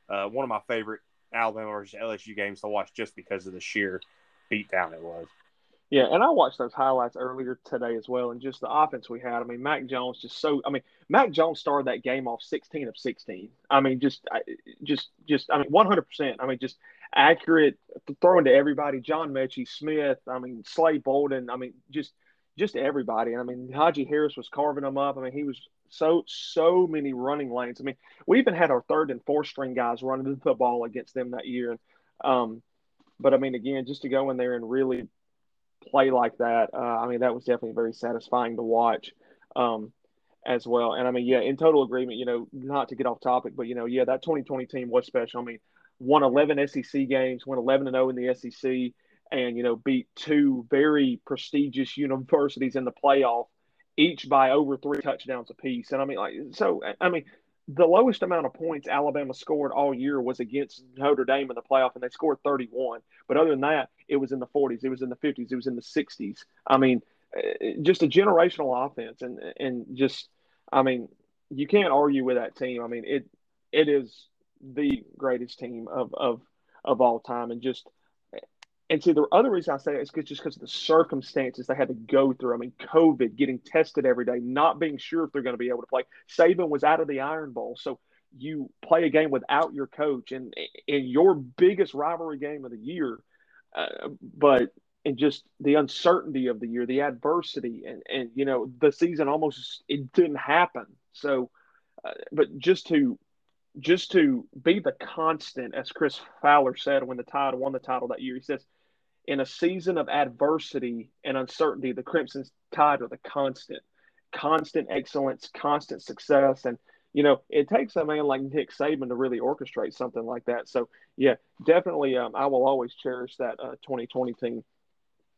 [SPEAKER 2] uh, one of my favorite Alabama versus LSU games to watch just because of the sheer beatdown it was.
[SPEAKER 1] Yeah, and I watched those highlights earlier today as well, and just the offense we had. I mean, Mac Jones just so. I mean, Mac Jones started that game off sixteen of sixteen. I mean, just, just, just. I mean, one hundred percent. I mean, just accurate throwing to everybody. John Metchie, Smith. I mean, Slade Bolden. I mean, just, just everybody. And I mean, Najee Harris was carving them up. I mean, he was so so many running lanes. I mean, we even had our third and fourth string guys running the ball against them that year. Um, but I mean, again, just to go in there and really play like that, uh, I mean, that was definitely very satisfying to watch um, as well. And I mean, yeah, in total agreement, you know, not to get off topic, but you know, yeah, that 2020 team was special. I mean, won 11 SEC games, won 11 and 0 in the SEC, and you know, beat two very prestigious universities in the playoff each by over three touchdowns apiece. And I mean, like, so, I mean, the lowest amount of points Alabama scored all year was against Notre Dame in the playoff, and they scored 31. But other than that, it was in the 40s, it was in the 50s, it was in the 60s. I mean, eh, just a generational offense, and and just, I mean, you can't argue with that team. I mean, it it is the greatest team of of of all time, and just and see, the other reason I say it is just because of the circumstances they had to go through. I mean, COVID, getting tested every day, not being sure if they're going to be able to play. Saban was out of the Iron Bowl. So you play a game without your coach and in your biggest rivalry game of the year, uh, but and just the uncertainty of the year, the adversity, and and you know the season almost it didn't happen. So, uh, but just to just to be the constant, as Chris Fowler said when the Tide won the title that year, he says, in a season of adversity and uncertainty, the Crimson Tide are the constant, constant excellence, constant success, and you know, it takes a man like Nick Saban to really orchestrate something like that. So, yeah, definitely, um, I will always cherish that uh, 2020 team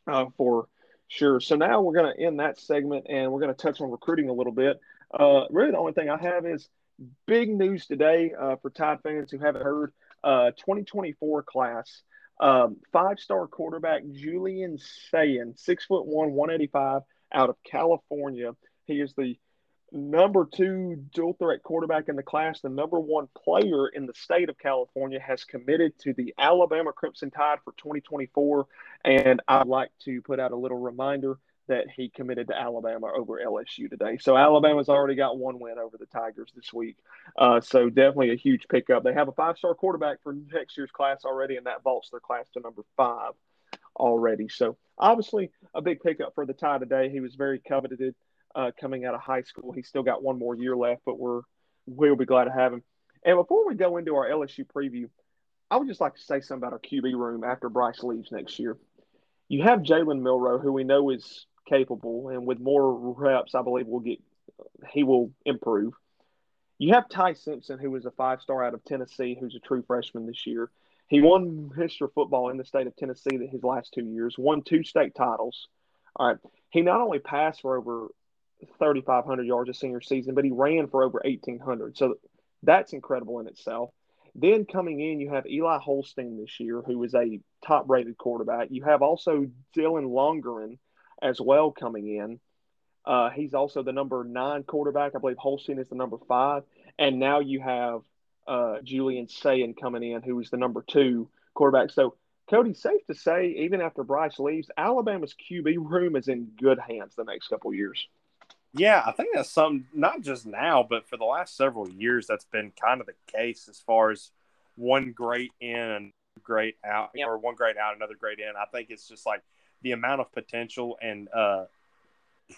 [SPEAKER 1] uh, for sure. So now we're going to end that segment and we're going to touch on recruiting a little bit. Uh, really, the only thing I have is big news today uh, for Tide fans who haven't heard. Uh, 2024 class, um, five-star quarterback Julian Sayin, six foot one, 185, out of California. He is the number two dual threat quarterback in the class, the number one player in the state of California, has committed to the Alabama Crimson Tide for 2024. And I'd like to put out a little reminder that he committed to Alabama over LSU today. So Alabama's already got one win over the Tigers this week. Uh, so definitely a huge pickup. They have a five star quarterback for next year's class already, and that vaults their class to number five already. So obviously a big pickup for the tie today. He was very coveted uh, coming out of high school. He's still got one more year left, but we're we'll be glad to have him. And before we go into our LSU preview, I would just like to say something about our QB room after Bryce leaves next year. You have Jalen Milroe, who we know is capable, and with more reps, I believe will get he will improve. You have Ty Simpson, who is a five star out of Tennessee, who's a true freshman this year. He won Mr. Football in the state of Tennessee his last two years, won two state titles. All right. He not only passed for over 3,500 yards a senior season, but he ran for over 1,800. So that's incredible in itself. Then coming in, you have Eli Holstein this year, who is a top rated quarterback. You have also Dylan Lonergan as well coming in. Uh, he's also the number nine quarterback. I believe Holstein is the number five. And now you have uh, Julian Sayin coming in, who is the number two quarterback. So, Cody, safe to say, even after Bryce leaves, Alabama's QB room is in good hands the next couple years.
[SPEAKER 2] Yeah, I think that's something not just now, but for the last several years, that's been kind of the case as far as one great in, great out, yep. or one great out, another great in. I think it's just like the amount of potential and uh,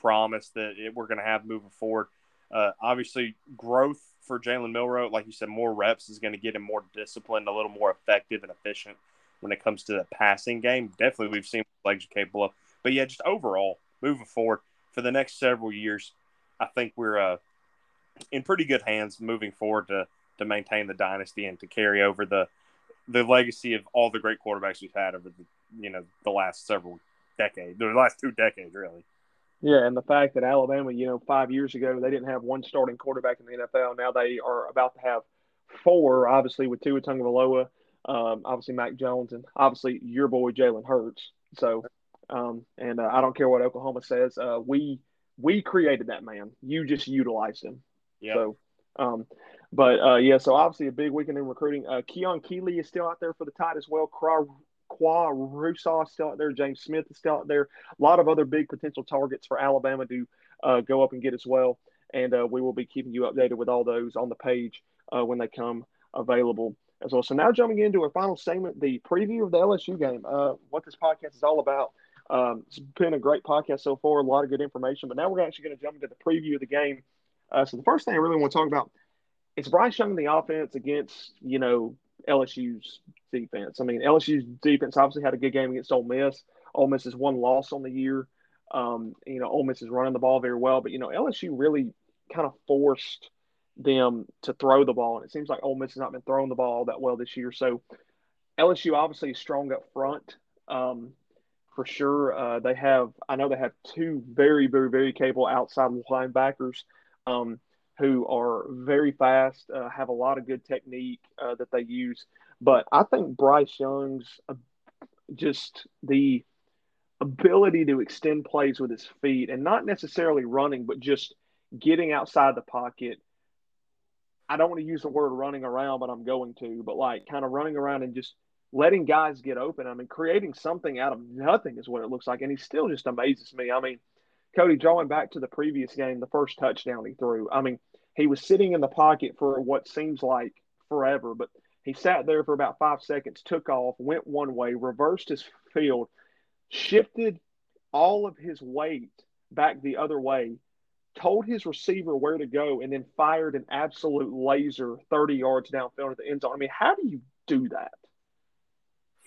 [SPEAKER 2] promise that it, we're going to have moving forward. Uh, obviously, growth for Jalen Milroe, like you said, more reps is going to get him more disciplined, a little more effective and efficient when it comes to the passing game. Definitely, we've seen legs are capable of. But yeah, just overall, moving forward, for the next several years, I think we're uh, in pretty good hands moving forward to to maintain the dynasty and to carry over the the legacy of all the great quarterbacks we've had over the you know the last several decades, the last two decades, really.
[SPEAKER 1] Yeah, and the fact that Alabama, you know, five years ago they didn't have one starting quarterback in the NFL. Now they are about to have four, obviously with Tua Tagovailoa, um, obviously Mac Jones, and obviously your boy Jalen Hurts. So um, and uh, I don't care what Oklahoma says. Uh, we we created that man. You just utilized him.
[SPEAKER 2] Yeah.
[SPEAKER 1] So, um, but uh, yeah. So obviously a big weekend in recruiting. Uh, Keon Keeley is still out there for the Tide as well. Qua, Qua Russaw is still out there. James Smith is still out there. A lot of other big potential targets for Alabama to uh, go up and get as well. And uh, we will be keeping you updated with all those on the page uh, when they come available as well. So now jumping into our final segment, the preview of the LSU game. Uh, what this podcast is all about. Um, it's been a great podcast so far, a lot of good information. But now we're actually going to jump into the preview of the game. Uh, so the first thing I really want to talk about is Bryce Young the offense against you know LSU's defense. I mean LSU's defense obviously had a good game against Ole Miss. Ole Miss has one loss on the year. Um, you know Ole Miss is running the ball very well, but you know LSU really kind of forced them to throw the ball, and it seems like Ole Miss has not been throwing the ball that well this year. So LSU obviously is strong up front. Um, for sure. Uh, they have, I know they have two very, very, very capable outside linebackers um, who are very fast, uh, have a lot of good technique uh, that they use. But I think Bryce Young's uh, just the ability to extend plays with his feet and not necessarily running, but just getting outside the pocket. I don't want to use the word running around, but I'm going to, but like kind of running around and just letting guys get open. I mean, creating something out of nothing is what it looks like. And he still just amazes me. I mean, Cody, drawing back to the previous game, the first touchdown he threw, I mean, he was sitting in the pocket for what seems like forever, but he sat there for about five seconds, took off, went one way, reversed his field, shifted all of his weight back the other way, told his receiver where to go, and then fired an absolute laser 30 yards downfield at the end zone. I mean, how do you do that?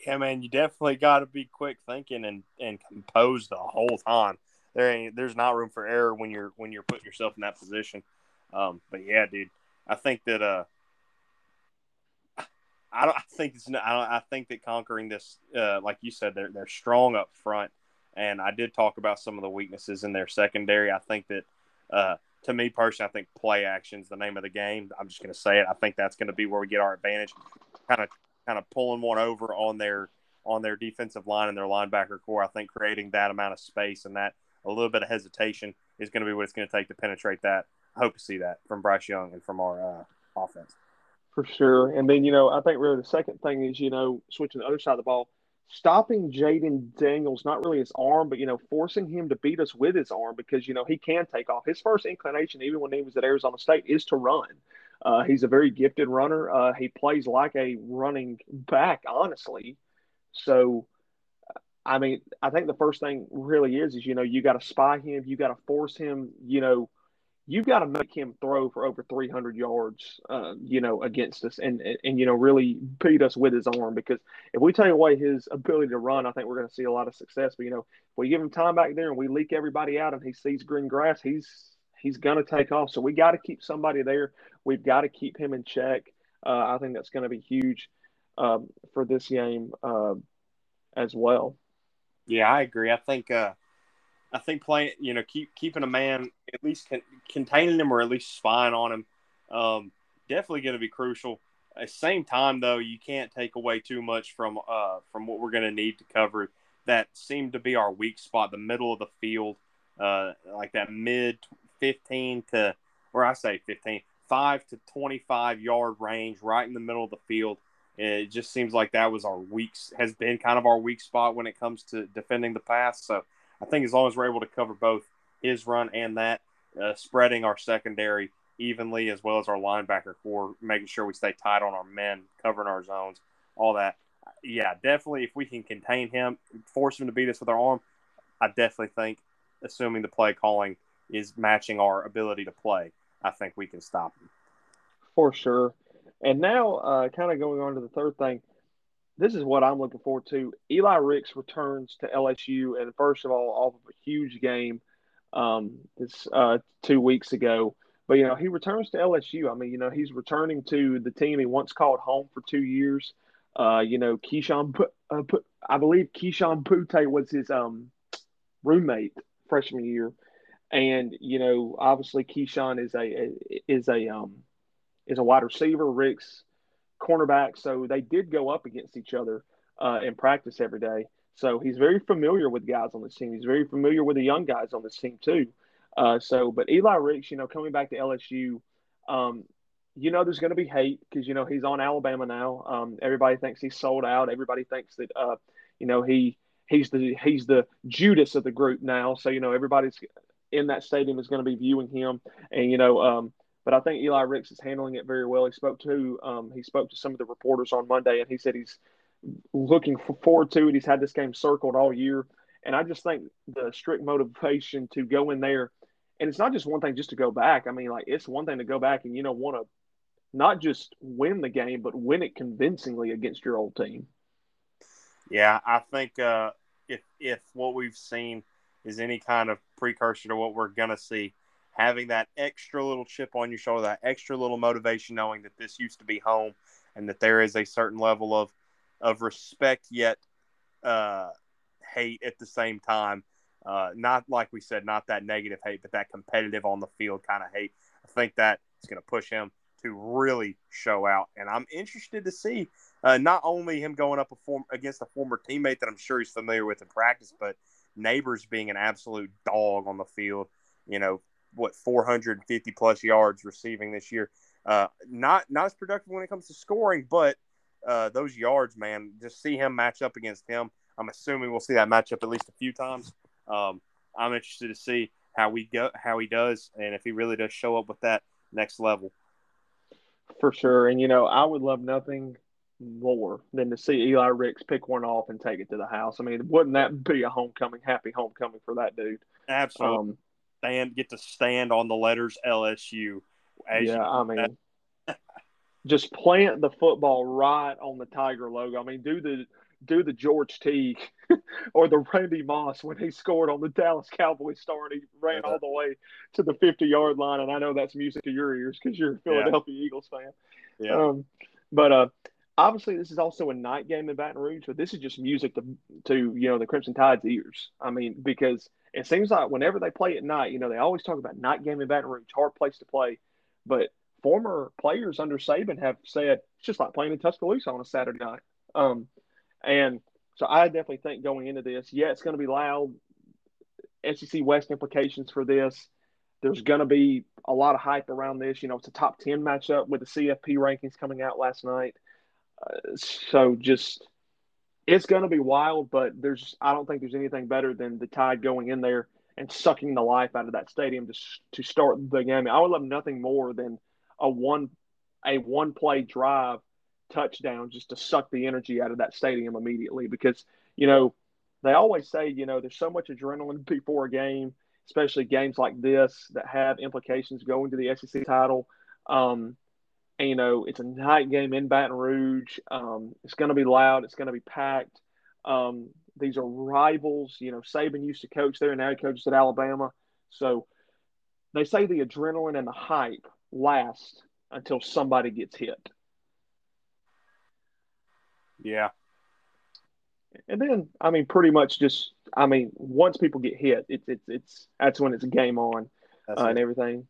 [SPEAKER 2] Yeah, man, you definitely got to be quick thinking and, and composed the whole time. There ain't there's not room for error when you're when you're putting yourself in that position. Um, but yeah, dude, I think that uh, I don't I think it's I, don't, I think that conquering this, uh, like you said, they're they're strong up front, and I did talk about some of the weaknesses in their secondary. I think that uh, to me personally, I think play action is the name of the game. I'm just going to say it. I think that's going to be where we get our advantage. Kind of, kind of pulling one over on their on their defensive line and their linebacker corps. I think creating that amount of space and that a little bit of hesitation is going to be what it's going to take to penetrate that. I hope to see that from Bryce Young and from our uh, offense.
[SPEAKER 1] For sure. And then, you know, I think really the second thing is, you know, switching the other side of the ball, stopping Jayden Daniels, not really his arm, but, you know, forcing him to beat us with his arm because, you know, he can take off. His first inclination, even when he was at Arizona State, is to run. Uh, he's a very gifted runner. Uh, he plays like a running back, honestly. So, I mean, I think the first thing really is, is, you know, you got to spy him. You got to force him, you know, you've got to make him throw for over 300 yards, uh, you know, against us and, and, and, you know, really beat us with his arm because if we take away his ability to run, I think we're going to see a lot of success. But, you know, if we give him time back there and we leak everybody out and he sees green grass, he's, he's going to take off. So we got to keep somebody there. We've got to keep him in check. Uh, I think that's going to be huge um, for this game uh, as well.
[SPEAKER 2] Yeah, I agree. I think, uh, I think playing, you know, keep keeping a man at least con- containing him or at least spying on him, um, definitely going to be crucial. At the same time, though, you can't take away too much from uh, from what we're going to need to cover. That seemed to be our weak spot, the middle of the field, uh, like that mid fifteen to, or I say 15, five to twenty five yard range, right in the middle of the field. It just seems like that was our weak has been kind of our weak spot when it comes to defending the pass. So I think as long as we're able to cover both his run and that, uh, spreading our secondary evenly as well as our linebacker corps, making sure we stay tight on our men, covering our zones, all that. Yeah, definitely. If we can contain him, force him to beat us with our arm, I definitely think, assuming the play calling is matching our ability to play, I think we can stop him.
[SPEAKER 1] For sure. And now, uh, kind of going on to the third thing, this is what I'm looking forward to. Eli Ricks returns to LSU, and first of all, off of a huge game um, this uh, two weeks ago. But you know, he returns to LSU. I mean, you know, he's returning to the team he once called home for two years. Uh, you know, Kayshon, uh, I believe Kayshon Boutte was his um, roommate freshman year, and you know, obviously Kayshon is a is a um, is a wide receiver. Ricks cornerback, so they did go up against each other uh, in practice every day. So he's very familiar with guys on this team. He's very familiar with the young guys on this team too. Uh, so, but Eli Ricks, you know, coming back to LSU, um, you know, there's going to be hate because you know he's on Alabama now. Um, everybody thinks he's sold out. Everybody thinks that, uh, you know, he he's the he's the Judas of the group now. So you know, everybody's in that stadium is going to be viewing him, and you know, um, but I think Eli Ricks is handling it very well. He spoke to um, he spoke to some of the reporters on Monday, and he said he's looking forward to it. He's had this game circled all year, and I just think the strict motivation to go in there, and it's not just one thing just to go back. I mean, like it's one thing to go back and you know want to not just win the game, but win it convincingly against your old team.
[SPEAKER 2] Yeah, I think uh, if if what we've seen is any kind of precursor to what we're gonna see having that extra little chip on your shoulder, that extra little motivation, knowing that this used to be home and that there is a certain level of of respect yet uh, hate at the same time. Uh, not like we said, not that negative hate, but that competitive on the field kind of hate. I think that is going to push him to really show out, and I'm interested to see uh, not only him going up a form, against a former teammate that I'm sure he's familiar with in practice, but Nabers being an absolute dog on the field. You know, what 450 plus yards receiving this year. Uh, not not as productive when it comes to scoring, but uh, those yards, man, just see him match up against him. I'm assuming we'll see that matchup at least a few times. Um, I'm interested to see how we go, how he does, and if he really does show up with that next level.
[SPEAKER 1] For sure, and you know, I would love nothing more than to see Eli Ricks pick one off and take it to the house. I mean, wouldn't that be a homecoming, happy homecoming for that dude?
[SPEAKER 2] Absolutely. Um, stand, get to stand on the letters LSU.
[SPEAKER 1] yeah, you, I mean, just plant the football right on the Tiger logo. I mean, do the do the George Teague or the Randy Moss when he scored on the Dallas Cowboys star and he ran all the way to the 50 yard line. And I know that's music to your ears because you're a Philadelphia yeah. Eagles fan. Yeah. Um, but uh, obviously, this is also a night game in Baton Rouge, but this is just music to, to you know, the Crimson Tide's ears. I mean, because it seems like whenever they play at night, you know, they always talk about night game in Baton Rouge, hard place to play. But former players under Saban have said it's just like playing in Tuscaloosa on a Saturday night. Um, and so I definitely think going into this, yeah, it's going to be loud. SEC West implications for this. There's going to be a lot of hype around this. You know, it's a top 10 matchup with the CFP rankings coming out last night. So just, it's going to be wild, but there's, I don't think there's anything better than the Tide going in there and sucking the life out of that stadium to, to start the game. I would love nothing more than a one a one play drive touchdown just to suck the energy out of that stadium immediately because you know they always say you know there's so much adrenaline before a game especially games like this that have implications going to the SEC title um, and you know it's a night game in Baton Rouge. Um, it's going to be loud. It's going to be packed. Um, these are rivals. You know Saban used to coach there. And now he coaches at Alabama. So they say the adrenaline and the hype last until somebody gets hit.
[SPEAKER 2] Yeah.
[SPEAKER 1] And then, I mean, pretty much just, I mean, once people get hit, it's it's it's that's when it's a game on uh, and everything.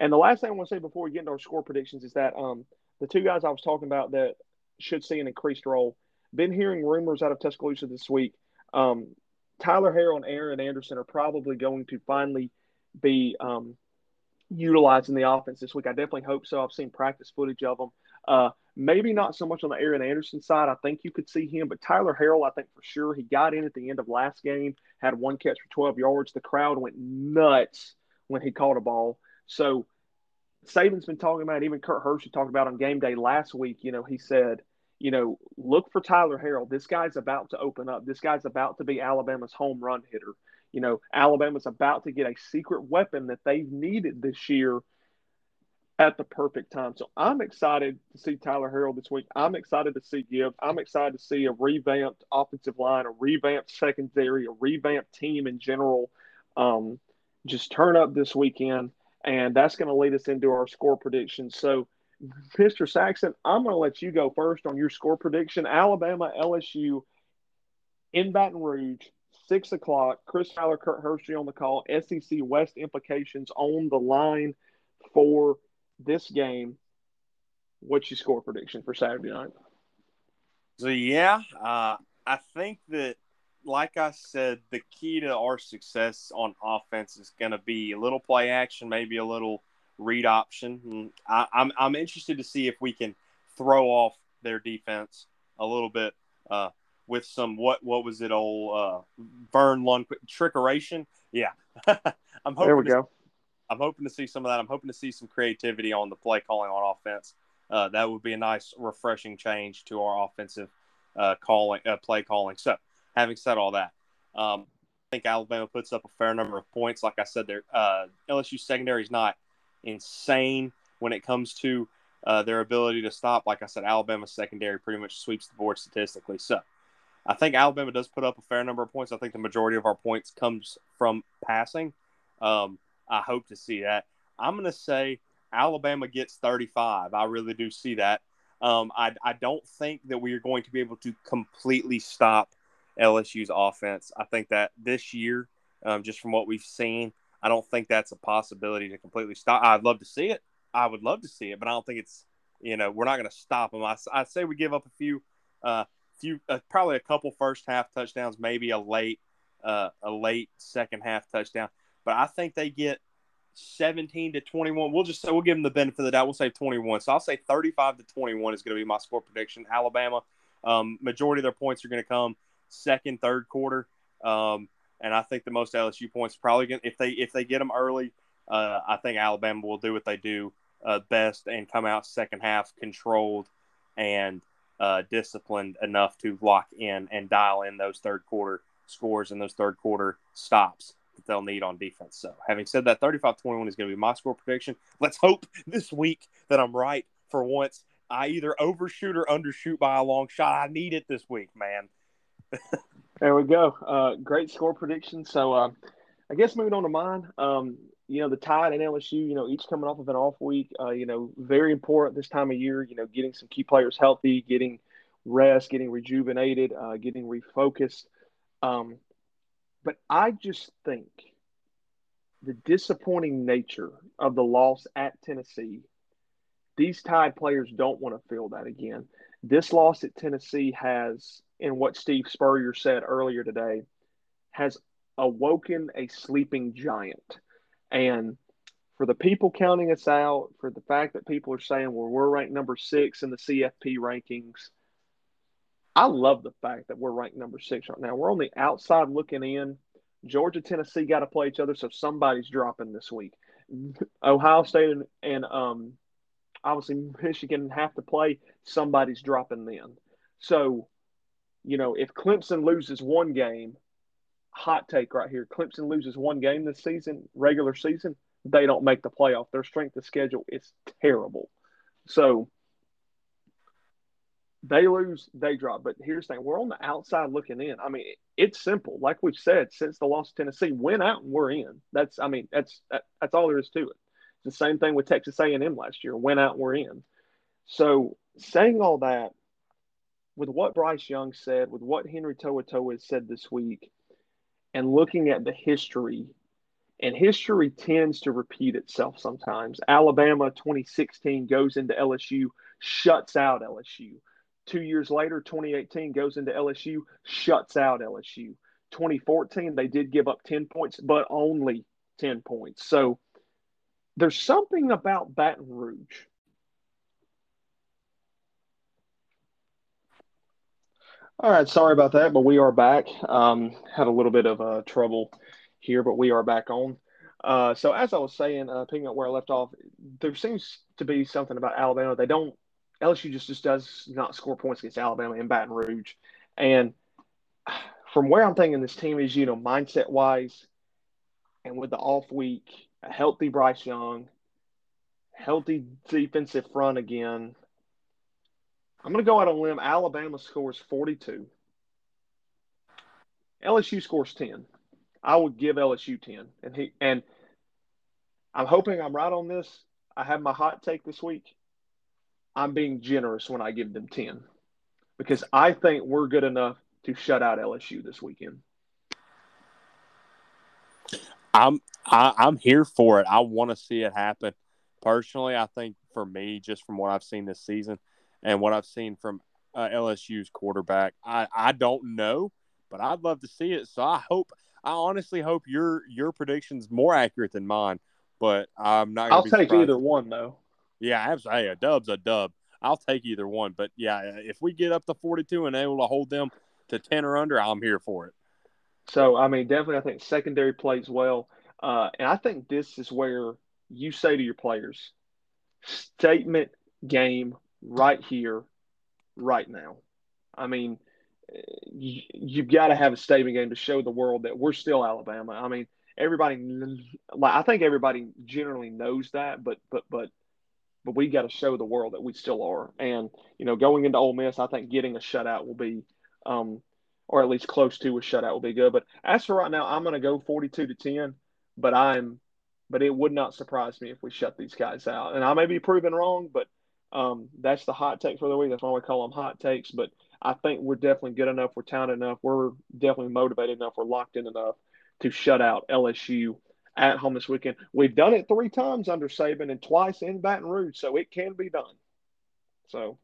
[SPEAKER 1] And the last thing I want to say before we get into our score predictions is that um, the two guys I was talking about that should see an increased role. Been hearing rumors out of Tuscaloosa this week. Um, Tyler Harrell and Aaron Anderson are probably going to finally be um, utilizing the offense this week. I definitely hope so. I've seen practice footage of them. Uh, maybe not so much on the Aaron Anderson side. I think you could see him, but Tyler Harrell, I think for sure, he got in at the end of last game, had one catch for 12 yards. The crowd went nuts when he caught a ball. So Saban's been talking about, even Kirk Herbstreit talked about on game day last week. You know, he said, you know, look for Tyler Harrell. This guy's about to open up. This guy's about to be Alabama's home run hitter. You know, Alabama's about to get a secret weapon that they've needed this year at the perfect time. So I'm excited to see Tyler Harrell this week. I'm excited to see Gibbs. I'm excited to see a revamped offensive line, a revamped secondary, a revamped team in general. Um, just turn up this weekend, and that's going to lead us into our score predictions. So, Mr. Saxon, I'm going to let you go first on your score prediction. Alabama, LSU in Baton Rouge six o'clock. Chris Fowler, Kirk Herbstreit on the call. SEC West implications on the line for this game. What's your score prediction for Saturday night?
[SPEAKER 2] So yeah, uh, I think that, like I said, the key to our success on offense is going to be a little play action, maybe a little read option. I, I'm I'm interested to see if we can throw off their defense a little bit. Uh, with some what what was it old uh, Verne Lundquist trickeration. Yeah,
[SPEAKER 1] I'm hoping. There we
[SPEAKER 2] to,
[SPEAKER 1] go.
[SPEAKER 2] I'm hoping to see some of that. I'm hoping to see some creativity on the play calling on offense. Uh, that would be a nice, refreshing change to our offensive uh, calling, uh, play calling. So, having said all that, um, I think Alabama puts up a fair number of points. Like I said, their uh, LSU secondary is not insane when it comes to uh, their ability to stop. Like I said, Alabama secondary pretty much sweeps the board statistically. So, I think Alabama does put up a fair number of points. I think the majority of our points comes from passing. Um, I hope to see that. I'm going to say Alabama gets 35. I really do see that. Um, I, I don't think that we are going to be able to completely stop LSU's offense. I think that this year, um, just from what we've seen, I don't think that's a possibility to completely stop. I'd love to see it. I would love to see it, but I don't think it's, you know, we're not going to stop them. I, I say we give up a few. Uh, few, uh, probably a couple first half touchdowns, maybe a late, uh, a late second half touchdown. But I think they get 17 to 21. We'll just say we'll give them the benefit of the doubt. We'll say 21. So I'll say 35 to 21 is going to be my score prediction. Alabama, um, majority of their points are going to come second, third quarter. Um, and I think the most LSU points probably going if they if they get them early. Uh, I think Alabama will do what they do uh, best and come out second half controlled and uh, disciplined enough to lock in and dial in those third quarter scores and those third quarter stops that they'll need on defense. So, having said that, 35 21 is going to be my score prediction. Let's hope this week that I'm right for once. I either overshoot or undershoot by a long shot. I need it this week, man.
[SPEAKER 1] There we go. Uh, great score prediction. So, uh, I guess moving on to mine. Um, you know, the Tide and LSU, you know, each coming off of an off week, uh, you know, very important this time of year, you know, getting some key players healthy, getting rest, getting rejuvenated, uh, getting refocused. Um, but I just think the disappointing nature of the loss at Tennessee, these Tide players don't want to feel that again. This loss at Tennessee has, in what Steve Spurrier said earlier today, has awoken a sleeping giant and for the people counting us out, for the fact that people are saying, well, we're ranked number six in the CFP rankings, I love the fact that we're ranked number six right now. We're on the outside looking in. Georgia, Tennessee got to play each other, so somebody's dropping this week. Ohio State and, and um, obviously Michigan have to play. Somebody's dropping then. So, you know, if Clemson loses one game, hot take right here. Clemson loses one game this season, regular season, they don't make the playoff. Their strength of schedule is terrible. So they lose, they drop. But here's the thing we're on the outside looking in. I mean, it's simple. Like we've said, since the loss to Tennessee, win out and we're in. That's, I mean, that's, that, that's all there is to it. It's the same thing with Texas A&M last year. Win out and we're in. So saying all that, with what Bryce Young said, with what Henry To'oTo'o has said this week, and looking at the history, and history tends to repeat itself sometimes. Alabama 2016 goes into LSU, shuts out LSU. Two years later, 2018 goes into LSU, shuts out LSU. 2014, they did give up 10 points, but only 10 points. So there's something about Baton Rouge All right, sorry about that, but we are back. Um, had a little bit of uh, trouble here, but we are back on. Uh, so as I was saying, uh, picking up where I left off, there seems to be something about Alabama. They don't LSU just just does not score points against Alabama in Baton Rouge, and from where I'm thinking this team is, you know, mindset wise, and with the off week, a healthy Bryce Young, healthy defensive front again, I'm going to go out on a limb. Alabama scores 42. LSU scores 10. I would give LSU 10. And he and I'm hoping I'm right on this. I have my hot take this week. I'm being generous when I give them 10 because I think we're good enough to shut out LSU this weekend.
[SPEAKER 2] I'm I, am i am here for it. I want to see it happen. Personally, I think for me, just from what I've seen this season, and what I've seen from uh, LSU's quarterback. I, I don't know, but I'd love to see it. So I hope, I honestly hope your your prediction's more accurate than mine. But I'm not.
[SPEAKER 1] I'll take surprised. either one though.
[SPEAKER 2] Yeah, absolutely. Hey, a dub's a dub. I'll take either one. But yeah, if we get up to 42 and able to hold them to 10 or under, I'm here for it.
[SPEAKER 1] So I mean, definitely, I think secondary plays well, uh, and I think this is where you say to your players, statement game right here, right now. I mean, you, you've got to have a statement game to show the world that we're still Alabama. I mean, everybody, like I think everybody generally knows that, but but but but we got to show the world that we still are. And you know, going into Ole Miss, I think getting a shutout will be, um, or at least close to a shutout will be good. But as for right now, I'm going to go 42 to 10. But I'm, but it would not surprise me if we shut these guys out. And I may be proven wrong, but um, that's the hot take for the week. That's why we call them hot takes. But I think we're definitely good enough. We're talented enough. We're definitely motivated enough. We're locked in enough to shut out LSU at home this weekend. We've done it three times under Saban and twice in Baton Rouge, so it can be done. So,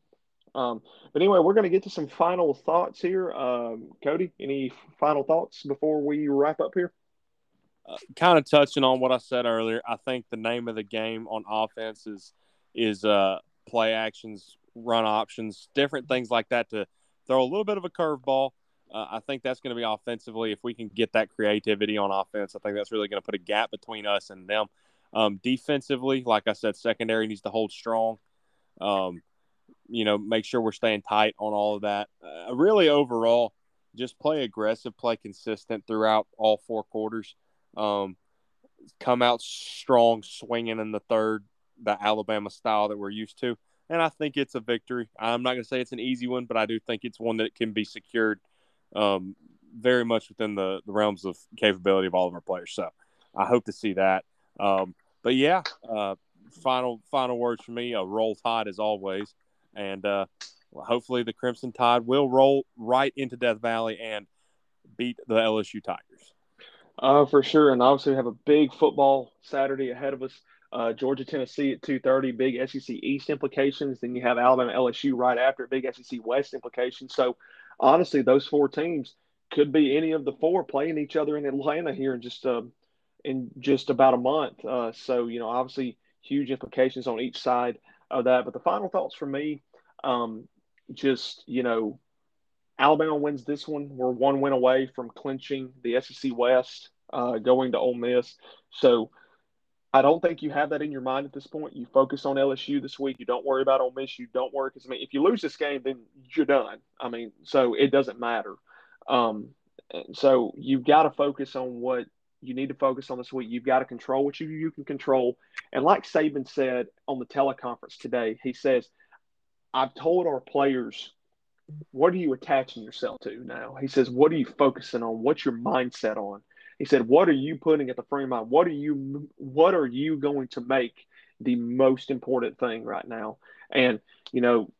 [SPEAKER 1] um, but anyway, we're going to get to some final thoughts here. Um, Cody, any final thoughts before we wrap up here?
[SPEAKER 2] Uh, kind of touching on what I said earlier, I think the name of the game on offense is is uh, play actions, run options, different things like that to throw a little bit of a curveball. Uh, I think that's going to be offensively. If we can get that creativity on offense, I think that's really going to put a gap between us and them. Um, defensively, like I said, secondary needs to hold strong. Um, you know, make sure we're staying tight on all of that. Uh, really, overall, just play aggressive, play consistent throughout all four quarters. Um, come out strong, swinging in the third, the Alabama style that we're used to. And I think it's a victory. I'm not going to say it's an easy one, but I do think it's one that can be secured um, very much within the, the realms of capability of all of our players. So I hope to see that. Um, but yeah, uh, final final words for me: a roll tide as always, and uh, hopefully the Crimson Tide will roll right into Death Valley and beat the LSU Tigers.
[SPEAKER 1] Uh, for sure, and obviously we have a big football Saturday ahead of us. Uh, Georgia, Tennessee at two thirty, big SEC East implications. Then you have Alabama, LSU right after, big SEC West implications. So, honestly, those four teams could be any of the four playing each other in Atlanta here in just uh, in just about a month. Uh, so, you know, obviously huge implications on each side of that. But the final thoughts for me, um, just you know, Alabama wins this one. We're one win away from clinching the SEC West, uh, going to Ole Miss. So I don't think you have that in your mind at this point. You focus on LSU this week. You don't worry about Ole Miss. You don't worry because I mean, if you lose this game, then you're done. I mean, so it doesn't matter. Um, so you've got to focus on what you need to focus on this week. You've got to control what you you can control. And like Saban said on the teleconference today, he says, "I've told our players." What are you attaching yourself to now? He says, What are you focusing on? What's your mindset on? He said, "What are you putting at the frame of mind? What are you What are you going to make the most important thing right now?" And you know,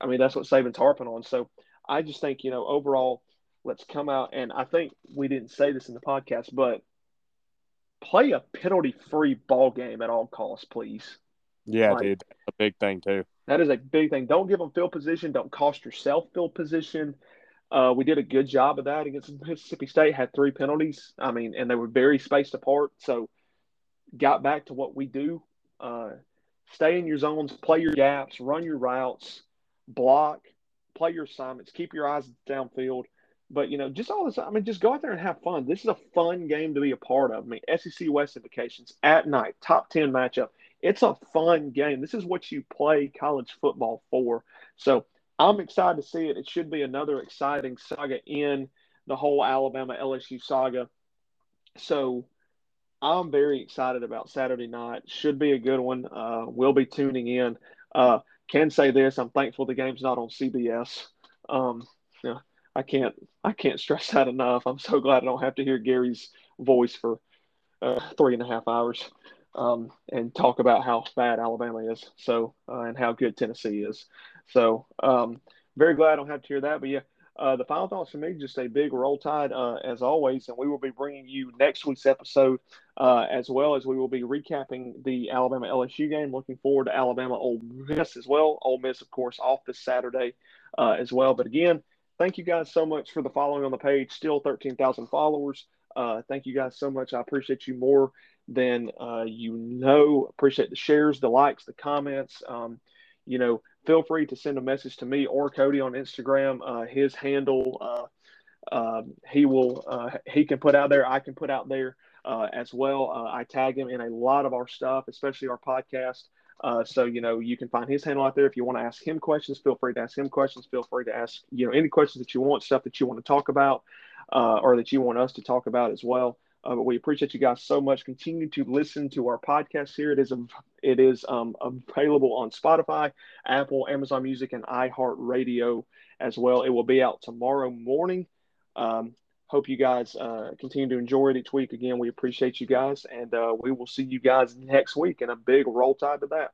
[SPEAKER 1] I mean, that's what Saban's harping on. So I just think you know, overall, let's come out and I think we didn't say this in the podcast, but play a penalty-free ball game at all costs, please.
[SPEAKER 2] Yeah, like, dude, a big thing too.
[SPEAKER 1] That is a big thing. Don't give them field position. Don't cost yourself field position. Uh, we did a good job of that against Mississippi State. Had three penalties. I mean, and they were very spaced apart. So, got back to what we do: uh, stay in your zones, play your gaps, run your routes, block, play your assignments, keep your eyes downfield. But you know, just all this. I mean, just go out there and have fun. This is a fun game to be a part of. I mean, SEC West implications at night, top ten matchup. It's a fun game. This is what you play college football for. So I'm excited to see it. It should be another exciting saga in the whole Alabama LSU saga. So I'm very excited about Saturday night. Should be a good one. Uh, we'll be tuning in. Uh, can say this: I'm thankful the game's not on CBS. Um, yeah, I can't I can't stress that enough. I'm so glad I don't have to hear Gary's voice for uh, three and a half hours um, and talk about how bad Alabama is. So uh, and how good Tennessee is. So um, very glad I don't have to hear that. But yeah, uh, the final thoughts for me just a big roll tide uh, as always, and we will be bringing you next week's episode uh, as well as we will be recapping the Alabama LSU game. Looking forward to Alabama Ole Miss as well. Ole Miss, of course, off this Saturday uh, as well. But again, thank you guys so much for the following on the page. Still 13,000 followers. Uh, thank you guys so much. I appreciate you more than uh, you know. Appreciate the shares, the likes, the comments. Um, you know, feel free to send a message to me or Cody on Instagram. Uh, his handle, uh, uh, he will, uh, he can put out there. I can put out there uh, as well. Uh, I tag him in a lot of our stuff, especially our podcast. so you know you can find his handle out there. If you want to ask him questions, feel free to ask him questions. Feel free to ask you know any questions that you want, stuff that you want to talk about, or that you want us to talk about as well. Uh, we appreciate you guys so much. Continue to listen to our podcast here. It is a, it is um, available on Spotify, Apple, Amazon Music, and iHeartRadio as well. It will be out tomorrow morning. Um, hope you guys uh, continue to enjoy it each week. Again, we appreciate you guys, and uh, we will see you guys next week. And a big roll tide to that.